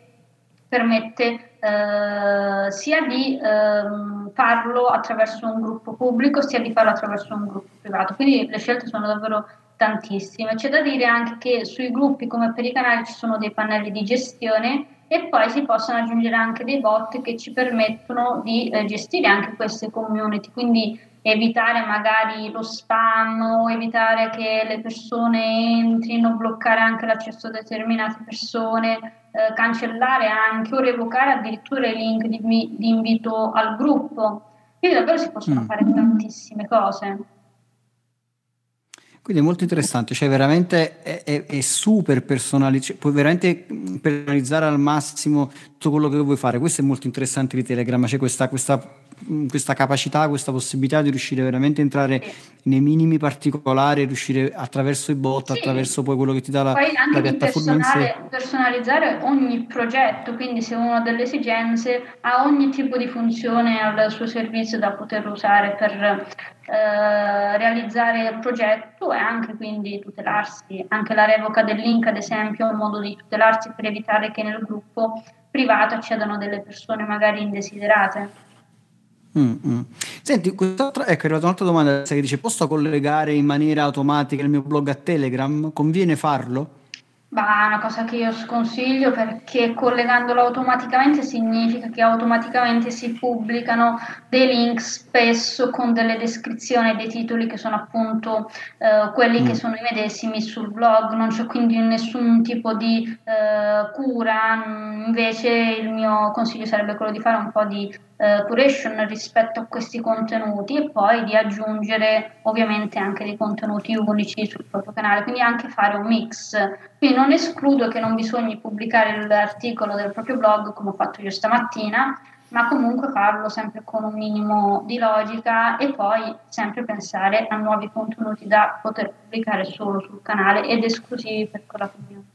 permette eh, sia di eh, farlo attraverso un gruppo pubblico sia di farlo attraverso un gruppo privato. Quindi le scelte sono davvero tantissime. C'è da dire anche che sui gruppi come per i canali ci sono dei pannelli di gestione e poi si possono aggiungere anche dei bot che ci permettono di eh, gestire anche queste community. Quindi evitare magari lo spam o evitare che le persone entrino, bloccare anche l'accesso a determinate persone, eh, cancellare anche o revocare addirittura i link di, di invito al gruppo. Quindi davvero si possono mm. fare tantissime cose. Quindi è molto interessante, cioè veramente è, è, è super personalizzato, cioè puoi veramente personalizzare al massimo tutto quello che vuoi fare. Questo è molto interessante di Telegram, c'è questa, questa questa capacità, questa possibilità di riuscire veramente a entrare nei minimi particolari, riuscire attraverso i bot, sì. attraverso poi quello che ti dà la, poi anche la piattaforma in sé. personalizzare ogni progetto, quindi se uno ha delle esigenze ha ogni tipo di funzione al suo servizio da poter usare per eh, realizzare il progetto e anche quindi tutelarsi. Anche la revoca del link, ad esempio, è un modo di tutelarsi per evitare che nel gruppo privato accedano delle persone magari indesiderate. Mm-hmm. Senti, ecco, è arrivata un'altra domanda che dice: Posso collegare in maniera automatica il mio blog a Telegram? Conviene farlo? Ma è una cosa che io sconsiglio perché collegandolo automaticamente significa che automaticamente si pubblicano dei link spesso con delle descrizioni e dei titoli che sono appunto eh, quelli mm. che sono i medesimi sul blog, non c'è quindi nessun tipo di eh, cura, invece il mio consiglio sarebbe quello di fare un po' di eh, curation rispetto a questi contenuti e poi di aggiungere ovviamente anche dei contenuti unici sul proprio canale, quindi anche fare un mix. Quindi non escludo che non bisogni pubblicare l'articolo del proprio blog come ho fatto io stamattina, ma comunque farlo sempre con un minimo di logica e poi sempre pensare a nuovi contenuti da poter pubblicare solo sul canale ed esclusivi per quella community.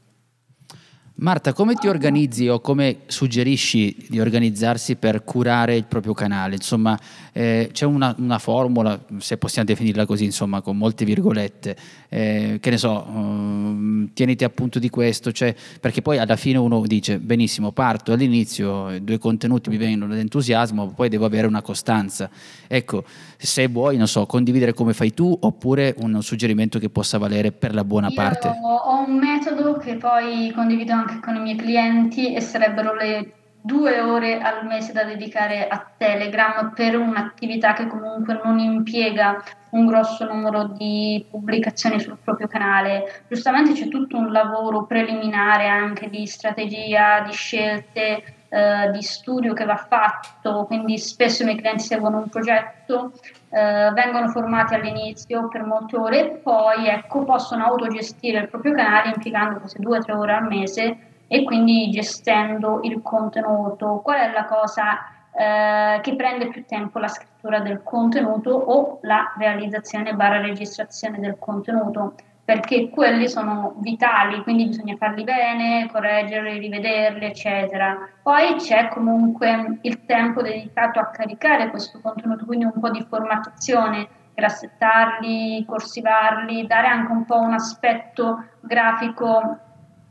Marta, come ti organizzi o come suggerisci di organizzarsi per curare il proprio canale? Insomma, eh, c'è una, una, formula, se possiamo definirla così, insomma, con molte virgolette, eh, che ne so, um, tieniti appunto di questo, cioè, perché poi alla fine uno dice, benissimo, parto all'inizio, due contenuti mi vengono d'entusiasmo, poi devo avere una costanza. Ecco, se vuoi, non so, condividere come fai tu oppure un suggerimento che possa valere per la buona Io parte. Ho un metodo che poi condivido anche con i miei clienti e sarebbero le due ore al mese da dedicare a Telegram per un'attività che comunque non impiega un grosso numero di pubblicazioni sul proprio canale. Giustamente c'è tutto un lavoro preliminare anche di strategia, di scelte, eh, di studio che va fatto, quindi spesso i miei clienti seguono un progetto, eh, vengono formati all'inizio per molte ore e poi ecco, possono autogestire il proprio canale impiegando queste due o tre ore al mese e quindi gestendo il contenuto. Qual è la cosa eh, che prende più tempo? La scrittura del contenuto o la realizzazione barra registrazione del contenuto? Perché quelli sono vitali, quindi bisogna farli bene, correggerli, rivederli, eccetera. Poi c'è comunque il tempo dedicato a caricare questo contenuto, quindi un po' di formattazione, grassettarli, corsivarli, dare anche un po' un aspetto grafico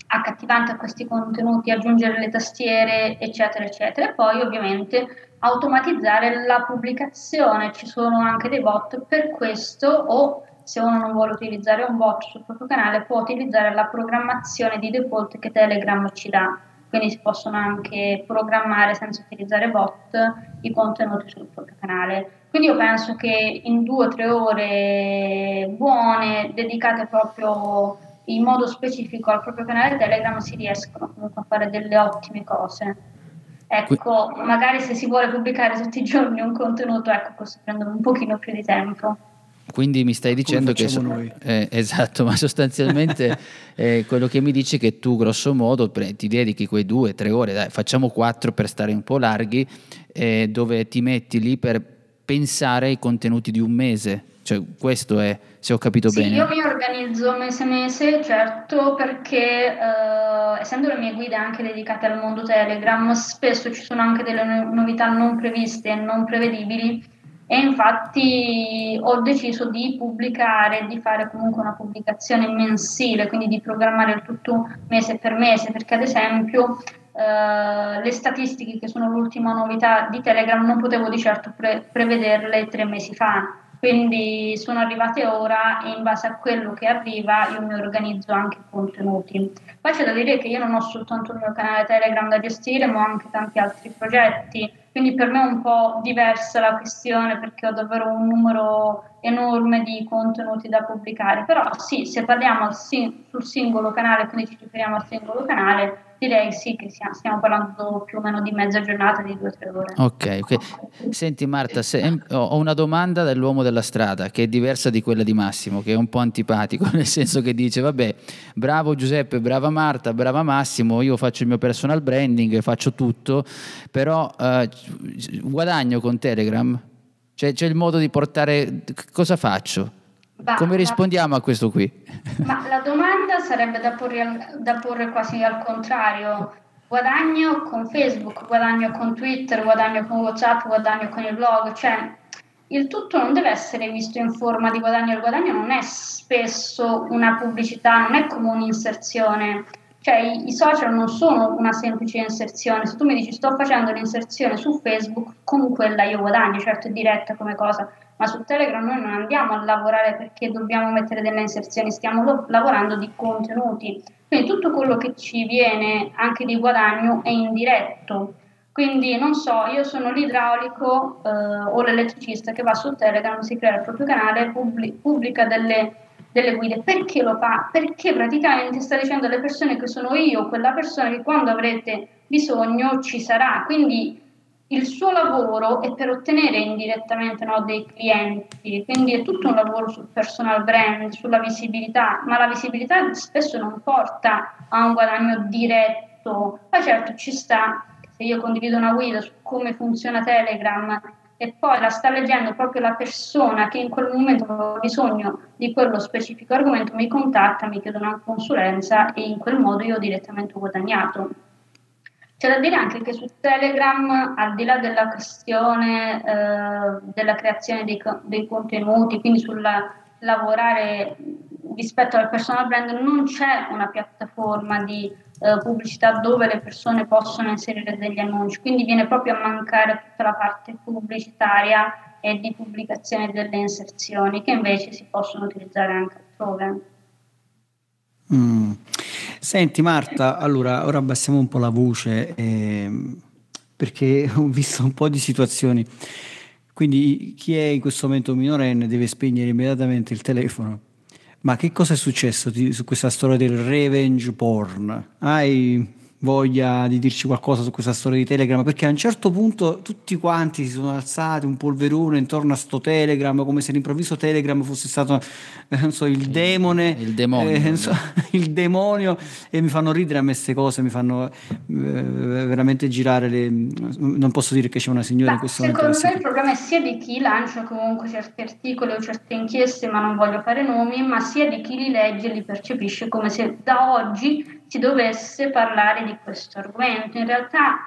accattivante a questi contenuti, aggiungere le tastiere, eccetera, eccetera. E poi ovviamente automatizzare la pubblicazione. Ci sono anche dei bot per questo o se uno non vuole utilizzare un bot sul proprio canale può utilizzare la programmazione di default che Telegram ci dà. Quindi si possono anche programmare senza utilizzare bot i contenuti sul proprio canale. Quindi io penso che in due o tre ore buone, dedicate proprio in modo specifico al proprio canale Telegram si riescono comunque a fare delle ottime cose. Ecco, magari se si vuole pubblicare tutti i giorni un contenuto, ecco, questo prende un pochino più di tempo. Quindi mi stai dicendo che so, (laughs) eh, esatto, ma sostanzialmente (laughs) eh, quello che mi dici è che tu grosso modo pre- ti dedichi quei due, tre ore, dai, facciamo quattro per stare un po' larghi, eh, dove ti metti lì per pensare ai contenuti di un mese, cioè, questo è, se ho capito sì, bene. Io mi organizzo mese a mese, certo, perché eh, essendo le mie guide anche dedicate al mondo Telegram, spesso ci sono anche delle novità non previste e non prevedibili e infatti ho deciso di pubblicare, di fare comunque una pubblicazione mensile, quindi di programmare tutto mese per mese, perché ad esempio Uh, le statistiche che sono l'ultima novità di Telegram non potevo di certo pre- prevederle tre mesi fa quindi sono arrivate ora e in base a quello che arriva io mi organizzo anche i contenuti. Poi c'è da dire che io non ho soltanto il mio canale Telegram da gestire, ma ho anche tanti altri progetti, quindi per me è un po' diversa la questione perché ho davvero un numero enorme di contenuti da pubblicare. Però sì, se parliamo sul singolo canale, quindi ci riferiamo al singolo canale, direi sì che stiamo parlando più o meno di mezza giornata, di due o tre ore. Ok, ok. Senti Marta, se, ho una domanda dell'uomo della strada che è diversa di quella di Massimo, che è un po' antipatico, (laughs) nel senso che dice, vabbè, bravo Giuseppe, brava Marta, brava Massimo, io faccio il mio personal branding, faccio tutto, però eh, guadagno con Telegram? Cioè, c'è il modo di portare... Cosa faccio? Bah, Come rispondiamo a questo qui? Ma la domanda sarebbe da porre, da porre quasi al contrario. Guadagno con Facebook, guadagno con Twitter, guadagno con WhatsApp, guadagno con il blog, cioè il tutto non deve essere visto in forma di guadagno, il guadagno non è spesso una pubblicità, non è come un'inserzione, cioè i, i social non sono una semplice inserzione, se tu mi dici sto facendo l'inserzione su Facebook, con quella io guadagno, certo è diretta come cosa, ma su Telegram noi non andiamo a lavorare perché dobbiamo mettere delle inserzioni, stiamo lo- lavorando di contenuti. Quindi tutto quello che ci viene anche di guadagno è indiretto. Quindi non so, io sono l'idraulico eh, o l'elettricista che va su Telegram, si crea il proprio canale, pubblic- pubblica delle, delle, guide. Perché lo fa? Perché praticamente sta dicendo alle persone che sono io, quella persona che quando avrete bisogno ci sarà. Quindi il suo lavoro è per ottenere indirettamente no, dei clienti, quindi è tutto un lavoro sul personal brand, sulla visibilità, ma la visibilità spesso non porta a un guadagno diretto. Poi certo ci sta, se io condivido una guida su come funziona Telegram e poi la sta leggendo proprio la persona che in quel momento ha bisogno di quello specifico argomento, mi contatta, mi chiede una consulenza e in quel modo io ho direttamente guadagnato. C'è da dire anche che su Telegram, al di là della questione eh, della creazione dei, dei, contenuti, quindi sul lavorare rispetto al personal brand, non c'è una piattaforma di eh, pubblicità dove le persone possono inserire degli annunci, quindi viene proprio a mancare tutta la parte pubblicitaria e di pubblicazione delle inserzioni che invece si possono utilizzare anche altrove. Mm. Senti Marta, allora ora abbassiamo un po' la voce eh, perché (laughs) ho visto un po' di situazioni. Quindi chi è in questo momento minorenne deve spegnere immediatamente il telefono. Ma che cosa è successo di, su questa storia del revenge porn? Hai voglia di dirci qualcosa su questa storia di Telegram, perché a un certo punto tutti quanti si sono alzati un polverone intorno a sto Telegram, come se all'improvviso Telegram fosse stato, eh, so, il demone, il demonio, eh, so, (laughs) il demonio, e mi fanno ridere a me queste cose, mi fanno eh, veramente girare le... non posso dire che c'è una signora Beh, in questo secondo momento. Secondo me il problema è sia di chi lancia comunque certi articoli o certe inchieste, ma non voglio fare nomi, ma sia di chi li legge e li percepisce come se da oggi si dovesse parlare di questo argomento. In realtà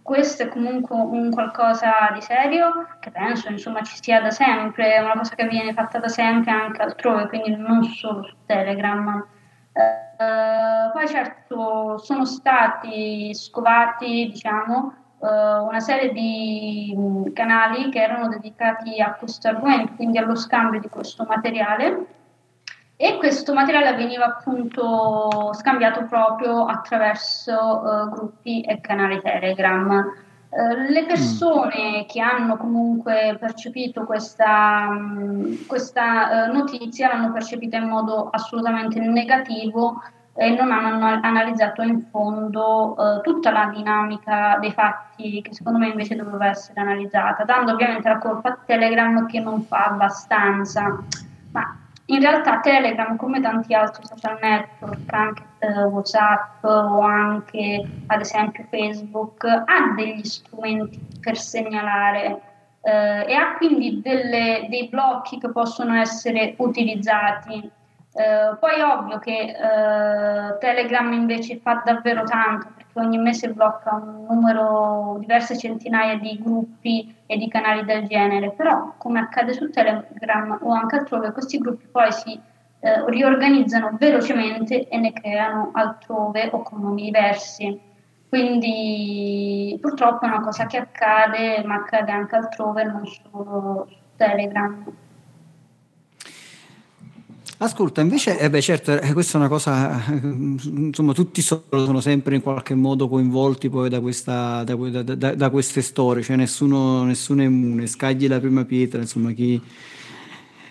questo è comunque un qualcosa di serio che penso insomma ci sia da sempre, è una cosa che viene fatta da sempre anche altrove, quindi non solo su Telegram. Uh, poi certo sono stati scovati diciamo, uh, una serie di canali che erano dedicati a questo argomento, quindi allo scambio di questo materiale e questo materiale veniva appunto scambiato proprio attraverso uh, gruppi e canali Telegram. Uh, le persone mm. che hanno comunque percepito questa, um, questa uh, notizia l'hanno percepita in modo assolutamente negativo e non hanno analizzato in fondo tutta la dinamica dei fatti che secondo me invece doveva essere analizzata, dando ovviamente la colpa a Telegram che non fa abbastanza. Ma in realtà Telegram, come tanti altri social network, anche eh, WhatsApp o anche ad esempio Facebook, ha degli strumenti per segnalare eh, e ha quindi delle, dei blocchi che possono essere utilizzati. Eh, poi è ovvio che eh, Telegram invece fa davvero tanto ogni mese blocca un numero, diverse centinaia di gruppi e di canali del genere, però come accade su Telegram o anche altrove, questi gruppi poi si eh, riorganizzano velocemente e ne creano altrove o con nomi diversi. Quindi purtroppo è una cosa che accade, ma accade anche altrove, non solo su Telegram. Ascolta, invece, eh beh, certo, eh, questa è una cosa, insomma, tutti sono sempre in qualche modo coinvolti poi da, questa, da, da, da queste storie, cioè nessuno, nessuno è immune, scagli la prima pietra, insomma, chi,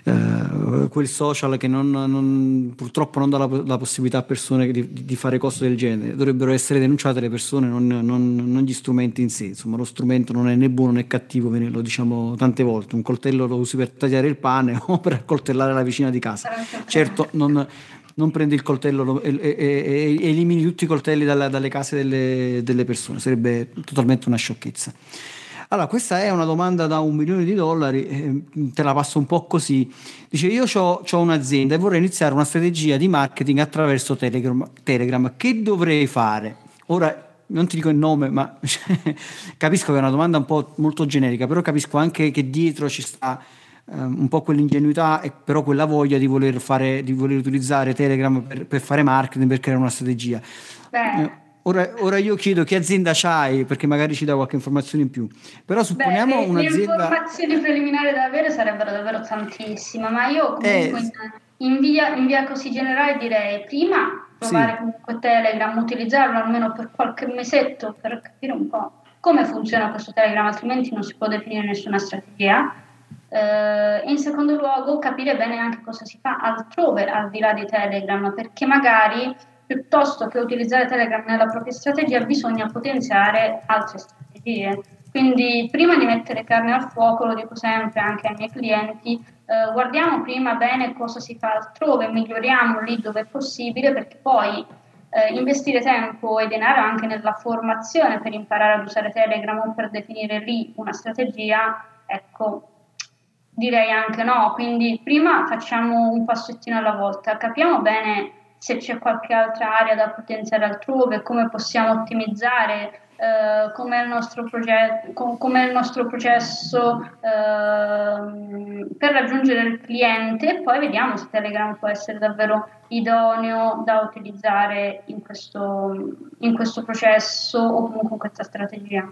eh, quel social che non, non, purtroppo non dà la, la, possibilità a persone di, di, fare cose del genere. Dovrebbero essere denunciate le persone, non, non, gli strumenti in sé. Insomma, lo strumento non è né buono né cattivo, lo diciamo tante volte. Un coltello lo usi per tagliare il pane (laughs) o per accoltellare la vicina di casa. Certo, non, non prendi il coltello e, e, e elimini tutti i coltelli dalla, dalle case delle, delle persone, sarebbe totalmente una sciocchezza. Allora, questa è una domanda da un milione di dollari, eh, te la passo un po' così. Dice, io ho un'azienda e vorrei iniziare una strategia di marketing attraverso Telegram. Telegram. Che dovrei fare? Ora, non ti dico il nome, ma (laughs) capisco che è una domanda un po' molto generica, però capisco anche che dietro ci sta um, un po' quell'ingenuità e però quella voglia di voler, fare, di voler utilizzare Telegram per, per, fare marketing, per creare una strategia. Beh, ora, ora, io chiedo che azienda c'hai, perché magari ci dà qualche informazione in più. Però supponiamo Beh, un'azienda... Le informazioni preliminari da avere sarebbero davvero tantissime, ma io comunque eh, in, via, in, via, così generale direi prima provare sì. comunque Telegram, utilizzarlo almeno per qualche mesetto per capire un po' come funziona questo Telegram, altrimenti non si può definire nessuna strategia. Eh, in secondo luogo capire bene anche cosa si fa altrove al di là di Telegram, perché magari piuttosto che utilizzare Telegram nella propria strategia bisogna potenziare altre strategie. Quindi prima di mettere carne al fuoco, lo dico sempre anche ai miei clienti, eh, guardiamo prima bene cosa si fa altrove, miglioriamo lì dove è possibile perché poi eh, investire tempo e denaro anche nella formazione per imparare ad usare Telegram o per definire lì una strategia, ecco, direi anche no. Quindi prima facciamo un passettino alla volta, capiamo bene se c'è qualche altra area da potenziare altrove, come possiamo ottimizzare Uh, come il nostro, proget- com- il nostro processo uh, per raggiungere il cliente e poi vediamo se Telegram può essere davvero idoneo da utilizzare in questo, in questo processo o comunque in questa strategia.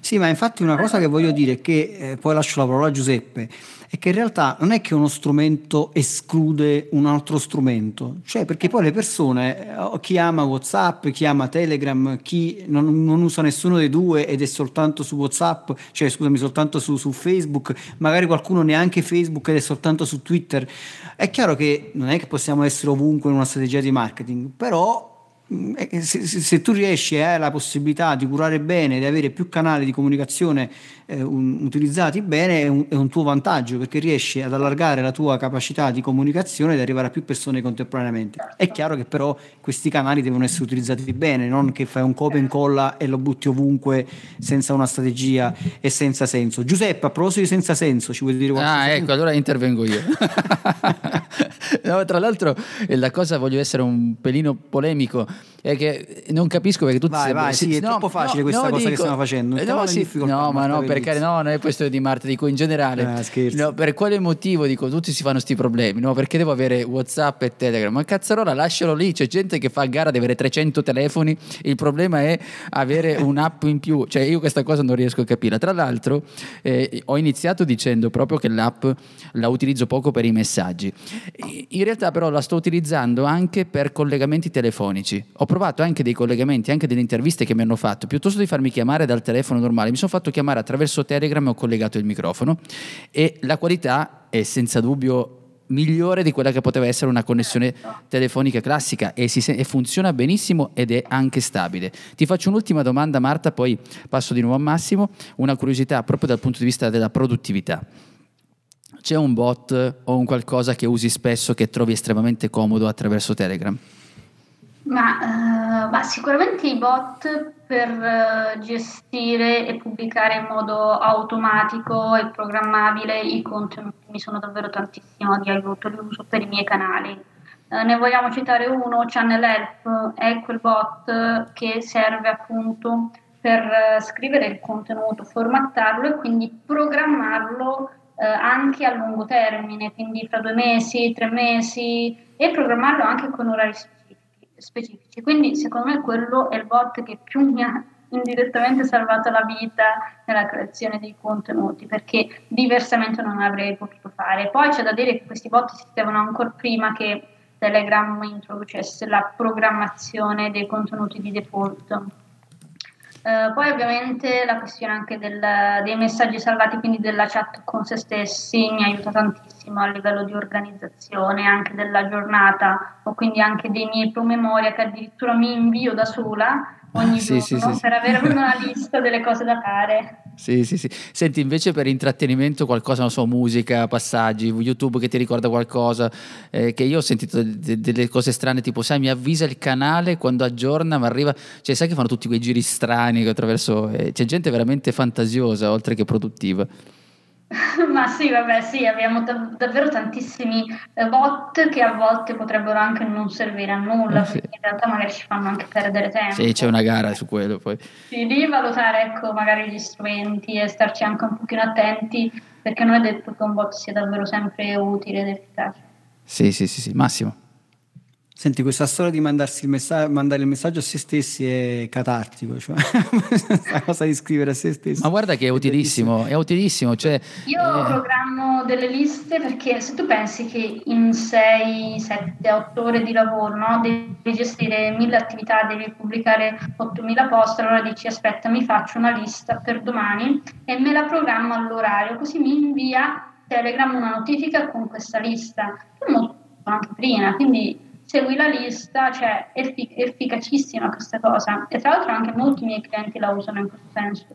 Sì, ma infatti una cosa che voglio dire è che, eh, poi lascio la parola a Giuseppe, è che in realtà non è che uno strumento esclude un altro strumento, cioè perché poi le persone, eh, chi ama Whatsapp, chi ama Telegram, chi non, non usa nessuno dei due ed è soltanto su Whatsapp, cioè scusami, soltanto su, su Facebook, magari qualcuno neanche Facebook ed è soltanto su Twitter, è chiaro che non è che possiamo essere ovunque in una strategia di marketing, però se, se, tu riesci e hai la possibilità di curare bene, di avere più canali di comunicazione eh, un, utilizzati bene, è un, è un, tuo vantaggio perché riesci ad allargare la tua capacità di comunicazione ed arrivare a più persone contemporaneamente. È chiaro che però questi canali devono essere utilizzati bene, non che fai un copia e incolla e lo butti ovunque senza una strategia e senza senso. Giuseppe, a proposito di senza senso, ci vuoi dire qualcosa? Ah, ecco, allora intervengo io. (laughs) (laughs) no, tra l'altro, la cosa voglio essere un pelino polemico che non capisco perché tutti vai, vai, sì, è no, troppo facile no, questa no, cosa dico, che stiamo facendo no, sì, no ma no perché no non è questo di Marte dico in generale. Ah, per quale motivo dico tutti si fanno questi problemi no? Perché devo avere Whatsapp e Telegram? Ma cazzarola lascialo lì c'è gente che fa gara di avere 300 telefoni il problema è avere (laughs) un'app in più. Cioè io questa cosa non riesco a capire. Tra l'altro eh, ho iniziato dicendo proprio che l'app la utilizzo poco per i messaggi. In realtà però la sto utilizzando anche per collegamenti telefonici ho provato anche dei collegamenti, anche delle interviste che mi hanno fatto, piuttosto di farmi chiamare dal telefono normale, mi sono fatto chiamare attraverso Telegram e ho collegato il microfono e la qualità è senza dubbio migliore di quella che poteva essere una connessione telefonica classica e, si, e, funziona benissimo ed è anche stabile. Ti faccio un'ultima domanda Marta, poi passo di nuovo a Massimo, una curiosità proprio dal punto di vista della produttività. C'è un bot o un qualcosa che usi spesso che trovi estremamente comodo attraverso Telegram? Ma, uh, ma, sicuramente i bot per uh, gestire e pubblicare in modo automatico e programmabile i contenuti mi sono davvero tantissimo di aiuto, li uso per i miei canali. Uh, ne vogliamo citare uno, Channel Help, è quel bot che serve appunto per scrivere il contenuto, formattarlo e quindi programmarlo anche a lungo termine, quindi fra due mesi, tre mesi e programmarlo anche con orari specifici. Quindi secondo me quello è il bot che più mi ha indirettamente salvato la vita nella creazione dei contenuti perché diversamente non avrei potuto fare. Poi c'è da dire che questi bot esistevano ancora prima che Telegram introducesse la programmazione dei contenuti di default. Uh, poi ovviamente la questione anche del, dei messaggi salvati, quindi della chat con se stessi, mi aiuta tantissimo a livello di organizzazione anche della giornata o quindi anche dei miei promemoria che addirittura mi invio da sola ogni sì, giorno sì, per avere una lista delle cose da fare. Sì, sì, sì. Senti, invece per intrattenimento qualcosa, non so, musica, passaggi, YouTube che ti ricorda qualcosa, eh, che io ho sentito de- delle cose strane, tipo, sai, mi avvisa il canale quando aggiorna, ma arriva, cioè, sai che fanno tutti quei giri strani attraverso, eh, c'è gente veramente fantasiosa oltre che produttiva. (laughs) Ma sì, vabbè, sì, abbiamo dav- davvero tantissimi eh, bot che a volte potrebbero anche non servire a nulla, eh, sì. perché in realtà magari ci fanno anche perdere tempo. Sì, c'è una gara su quello poi. Sì, di valutare, ecco, magari gli strumenti e starci anche un pochino attenti, perché non è detto che un bot sia davvero sempre utile ed efficace. Sì, sì, sì, sì. Massimo. Senti, questa storia di il messa- mandare il messaggio a se stessi è catartico, cioè (laughs) questa cosa di scrivere a se stessi. Ma guarda che è utilissimo, è utilissimo. Cioè, Io eh... programmo delle liste perché se tu pensi che in 6, 7, 8 ore di lavoro no, devi gestire mille attività, devi pubblicare 8000 post, allora dici aspetta mi faccio una lista per domani e me la programmo all'orario, così mi invia Telegram una notifica con questa lista. Molto anche prima, quindi segui la lista, cioè è effic- efficacissima questa cosa e tra l'altro anche molti miei clienti la usano in questo senso.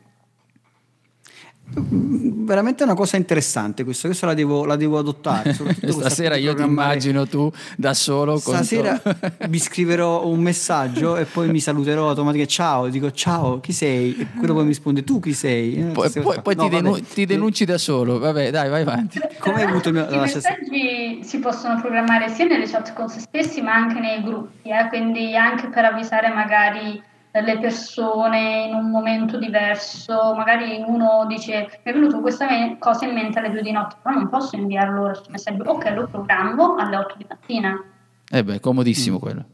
Veramente una cosa interessante questo, questo la devo, la devo adottare. (laughs) Stasera io ti immagino tu da solo. Stasera vi (laughs) scriverò un messaggio e poi mi saluterò automaticamente. Ciao, dico ciao, chi sei? E quello poi mi risponde tu chi sei? Eh, poi, poi, poi no, ti, denu- ti, denunci da solo. Vabbè, dai, vai avanti. Come hai avuto il mio... I messaggi si possono programmare sia nelle chat con se stessi ma anche nei gruppi, eh? quindi anche per avvisare magari le persone in un momento diverso, magari uno dice mi è venuto questa cosa in mente alle due di notte, però non posso inviarlo su messaggio, ok lo programmo alle 8 di mattina. Eh beh, comodissimo mm. quello.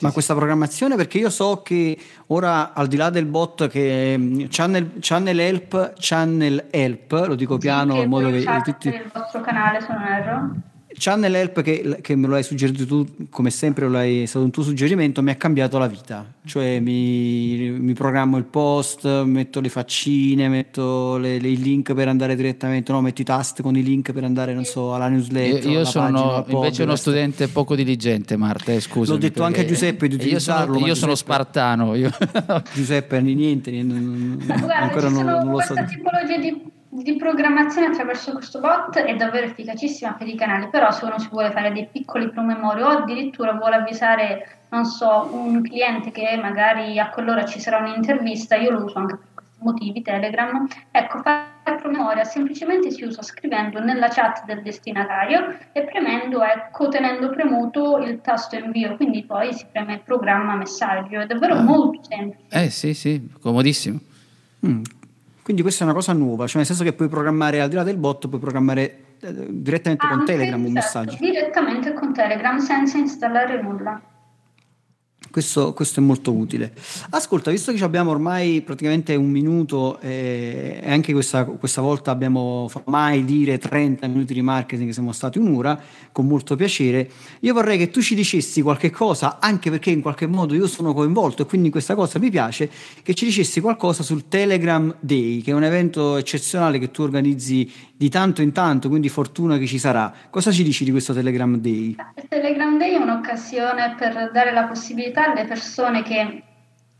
Ma questa programmazione, perché io so che ora al di là del bot che mm, channel, channel help, channel help, lo dico sì, piano in modo che tutti... il vostro canale se non erro Channel Help che, che, me lo hai suggerito tu, come sempre lo hai, è stato un tuo suggerimento, mi ha cambiato la vita. Cioè mi, mi programmo il post, metto le faccine, metto le, le, i link per andare direttamente, no, metto i tast con i link per andare, non so, alla newsletter. Io, io sono pagina, invece uno studente poco diligente, Marta, eh, scusa. L'ho detto anche a Giuseppe di utilizzarlo. Io sono, io sono spartano. Io. (laughs) Giuseppe, niente, niente non, Guarda, ancora non, non lo so. Questa tipologia di di programmazione attraverso questo bot è davvero efficacissima per i canali, però se uno si vuole fare dei piccoli promemori o addirittura vuole avvisare, non so, un cliente che magari a quell'ora ci sarà un'intervista, io lo uso anche per questi motivi, Telegram, ecco, fare promemoria semplicemente si usa scrivendo nella chat del destinatario e premendo, ecco, tenendo premuto il tasto invio, quindi poi si preme programma messaggio, è davvero ah. molto semplice. Eh sì, sì, comodissimo. Mm, quindi questa è una cosa nuova, cioè nel senso che puoi programmare al di là del bot, puoi programmare eh, direttamente Anche, con Telegram un certo, messaggio. Direttamente con Telegram senza installare nulla. Questo, questo, è molto utile. Ascolta, visto che abbiamo ormai praticamente un minuto eh, e anche questa, questa, volta abbiamo mai dire 30 minuti di marketing, siamo stati un'ora, con molto piacere, io vorrei che tu ci dicessi qualche cosa, anche perché in qualche modo io sono coinvolto e quindi questa cosa mi piace, che ci dicessi qualcosa sul Telegram Day, che è un evento eccezionale che tu organizzi di tanto in tanto, quindi fortuna che ci sarà. Cosa ci dici di questo Telegram Day? Il Telegram Day è un'occasione per dare la possibilità alle persone che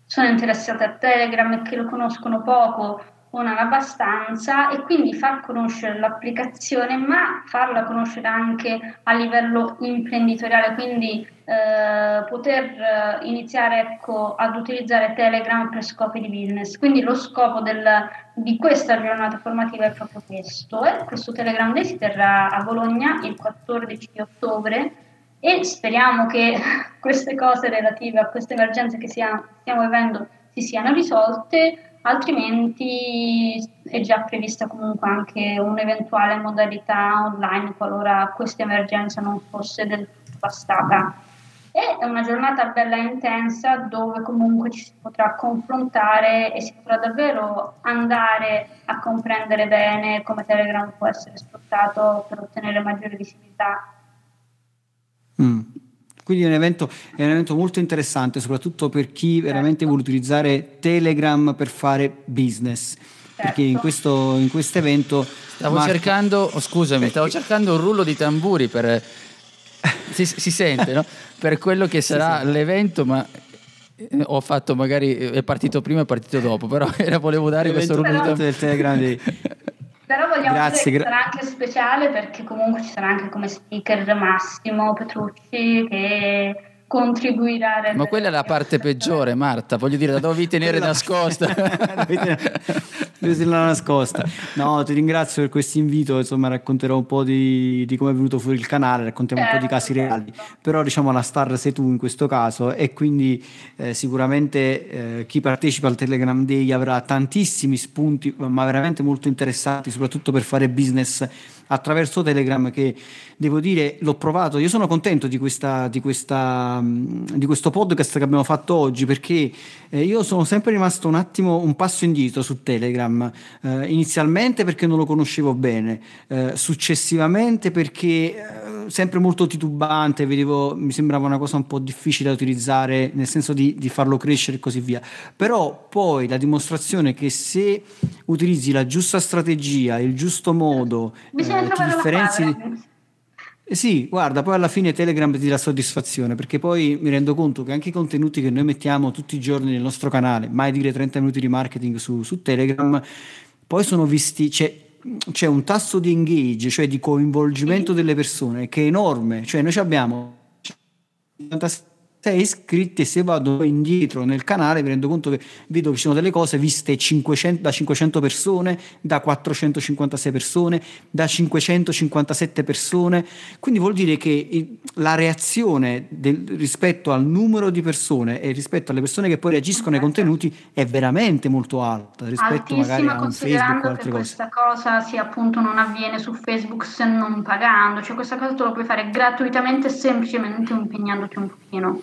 sono interessate a Telegram e che lo conoscono poco o non abbastanza e quindi far conoscere l'applicazione ma farla conoscere anche a livello imprenditoriale. Quindi eh, poter eh, iniziare ecco, ad utilizzare Telegram per scopi di business. Quindi lo scopo del, di questa giornata formativa è proprio questo e questo Telegram Day si terrà a Bologna il 14 ottobre e speriamo che (laughs) queste cose relative a queste emergenze che stiamo vivendo si siano risolte altrimenti è già prevista comunque anche un'eventuale modalità online qualora questa emergenza non fosse del tutto passata. È una giornata bella intensa dove comunque ci si potrà confrontare e si potrà davvero andare a comprendere bene come Telegram può essere sfruttato per ottenere maggiore visibilità. Mm. Quindi è un, evento, è un, evento, molto interessante, soprattutto per chi veramente vuole utilizzare Telegram per fare business. Perché in certo. questo, in questo evento... Stavo Marco... cercando, oh, scusami, stavo cercando un rullo di tamburi per... (laughs) Si, si sente, no? Per quello che sarà l'evento, ma eh, ho fatto magari è partito prima e è partito dopo però (laughs) era, volevo dare questo rullo di tamburi del Telegram di... (laughs) Però vogliamo Grazie, dire che sarà anche speciale perché comunque ci sarà anche come speaker Massimo Petrucci che contribuirà. Ma quella è la parte peggiore, Marta. Voglio dire, la dovevi tenere nascosta. (laughs) Tenerla nascosta. No, ti ringrazio per questo invito. Insomma, racconterò un po' di, di come è venuto fuori il canale, raccontiamo certo, un po' di certo, casi certo. reali. Però, diciamo, la star sei tu in questo caso, e quindi eh, sicuramente eh, chi partecipa al Telegram Day avrà tantissimi spunti, ma veramente molto interessanti, soprattutto per fare business attraverso Telegram che devo dire l'ho provato. Io sono contento di, questa, di, questa, di questo podcast che abbiamo fatto oggi perché eh, io sono sempre rimasto un attimo un passo indietro su Telegram. Eh, inizialmente perché non lo conoscevo bene, eh, successivamente perché eh, sempre molto titubante, vedevo, mi sembrava una cosa un po' difficile da utilizzare nel senso di, di farlo crescere e così via. Però poi la dimostrazione che se utilizzi la giusta strategia, il giusto modo, eh, ti differenzi... Eh sì, guarda, poi alla fine Telegram ti dà soddisfazione perché poi mi rendo conto che anche i contenuti che noi mettiamo tutti i giorni nel nostro canale, mai dire 30 minuti di marketing su, su Telegram, poi sono visti, c'è, c'è, un tasso di engage, cioè di coinvolgimento delle persone che è enorme, cioè noi abbiamo 6 iscritti e se vado indietro nel canale mi rendo conto che vedo che ci sono delle cose viste 500, da 500 persone, da 456 persone, da 557 persone, quindi vuol dire che la reazione del, rispetto al numero di persone e rispetto alle persone che poi reagiscono ai contenuti è veramente molto alta rispetto Altissima, magari a un Facebook o altre che cose. Questa cosa sì, appunto non avviene su Facebook se non pagando, cioè questa cosa tu lo puoi fare gratuitamente semplicemente impegnandoti un pochino.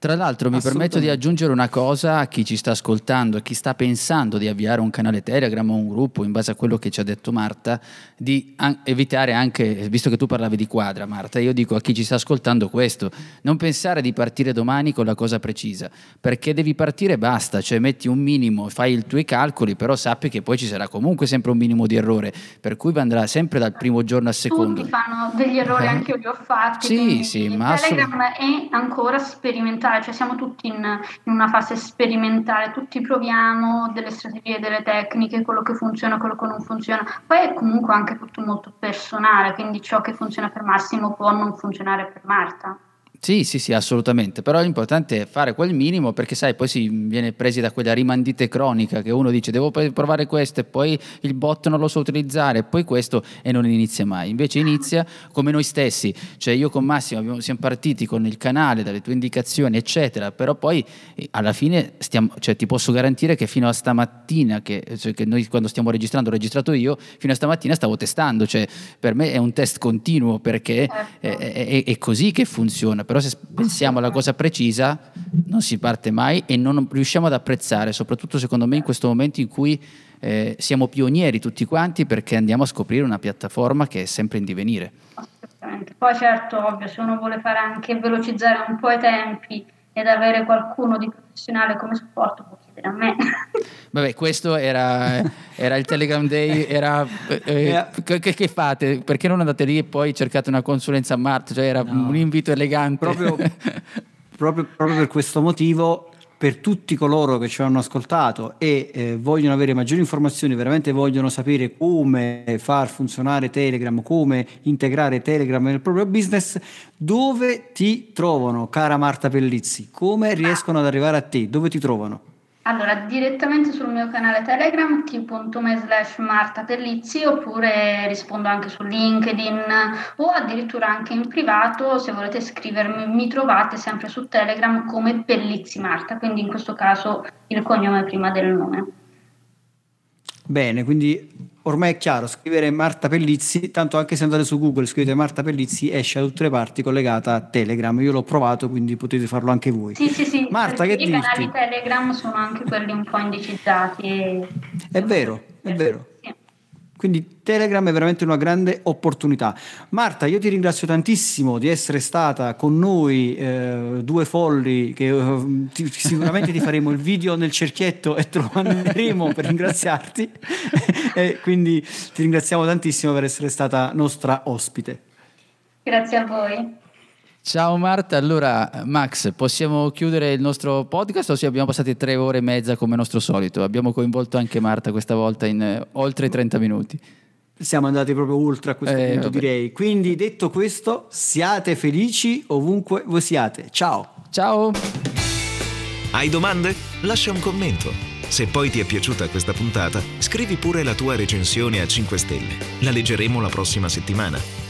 Tra l'altro mi permetto di aggiungere una cosa a chi ci sta ascoltando e chi sta pensando di avviare un canale Telegram o un gruppo in base a quello che ci ha detto Marta, di an- evitare anche, visto che tu parlavi di quadra Marta, io dico a chi ci sta ascoltando questo, non pensare di partire domani con la cosa precisa, perché devi partire e basta, cioè metti un minimo, fai i tuoi calcoli, però sappi che poi ci sarà comunque sempre un minimo di errore, per cui andrà sempre dal primo giorno al secondo. Tutti fanno degli errori, anche io li ho fatti. Sì, sì, ma Telegram assolut- è ancora sperimentale sperimentale, cioè siamo tutti in, in, una fase sperimentale, tutti proviamo delle strategie, delle tecniche, quello che funziona, quello che non funziona. Poi è comunque anche tutto molto personale, quindi ciò che funziona per Massimo può non funzionare per Marta. Sì, sì, sì, assolutamente, però l'importante è fare quel minimo perché sai, poi si viene presi da quella rimandite cronica che uno dice devo provare questo e poi il bot non lo so utilizzare, e poi questo e non inizia mai. Invece inizia come noi stessi, cioè io con Massimo abbiamo, siamo partiti con il canale, dalle tue indicazioni, eccetera, però poi eh, alla fine stiamo, cioè, ti posso garantire che fino a stamattina, che, cioè, che noi quando stiamo registrando, ho registrato io, fino a stamattina stavo testando, cioè per me è un test continuo perché certo. è, è, è così che funziona però se pensiamo alla cosa precisa non si parte mai e non riusciamo ad apprezzare, soprattutto secondo me in questo momento in cui eh, siamo pionieri tutti quanti perché andiamo a scoprire una piattaforma che è sempre in divenire. Poi certo, ovvio, se uno vuole fare anche velocizzare un po' i tempi ed avere qualcuno di professionale come supporto a me. (laughs) Vabbè, questo era, era il Telegram Day, era, eh, che, che, fate? Perché non andate lì e poi cercate una consulenza a Marte? Cioè era no. un invito elegante. Proprio, proprio, proprio per questo motivo per tutti coloro che ci hanno ascoltato e eh, vogliono avere maggiori informazioni, veramente vogliono sapere come far funzionare Telegram, come integrare Telegram nel proprio business, dove ti trovano, cara Marta Pellizzi? Come riescono ad arrivare a te? Dove ti trovano? Allora, direttamente sul mio canale Telegram t.me slash Marta oppure rispondo anche su LinkedIn o addirittura anche in privato se volete scrivermi mi trovate sempre su Telegram come Pellizzi Marta, quindi in questo caso il cognome prima del nome. Bene, quindi ormai è chiaro, scrivere Marta Pellizzi, tanto anche se andate su Google scrivete Marta Pellizzi esce da tutte le parti collegata a Telegram. Io l'ho provato, quindi potete farlo anche voi. Sì, sì, sì. Marta, che I dirti? canali Telegram sono anche quelli un po' indicizzati. E... È vero, è vero. Quindi Telegram è veramente una grande opportunità. Marta, io ti ringrazio tantissimo di essere stata con noi, eh, due folli, che eh, ti, sicuramente ti faremo il video nel cerchietto e te lo manderemo per ringraziarti. (laughs) e quindi ti ringraziamo tantissimo per essere stata nostra ospite. Grazie a voi. Ciao Marta, allora Max, possiamo chiudere il nostro podcast o sì, abbiamo passato tre ore e mezza come nostro solito? Abbiamo coinvolto anche Marta questa volta in eh, oltre 30 minuti. Siamo andati proprio ultra a questo eh, punto vabbè. direi. Quindi detto questo, siate felici ovunque voi siate. Ciao. Ciao. Hai domande? Lascia un commento. Se poi ti è piaciuta questa puntata, scrivi pure la tua recensione a 5 stelle. La leggeremo la prossima settimana.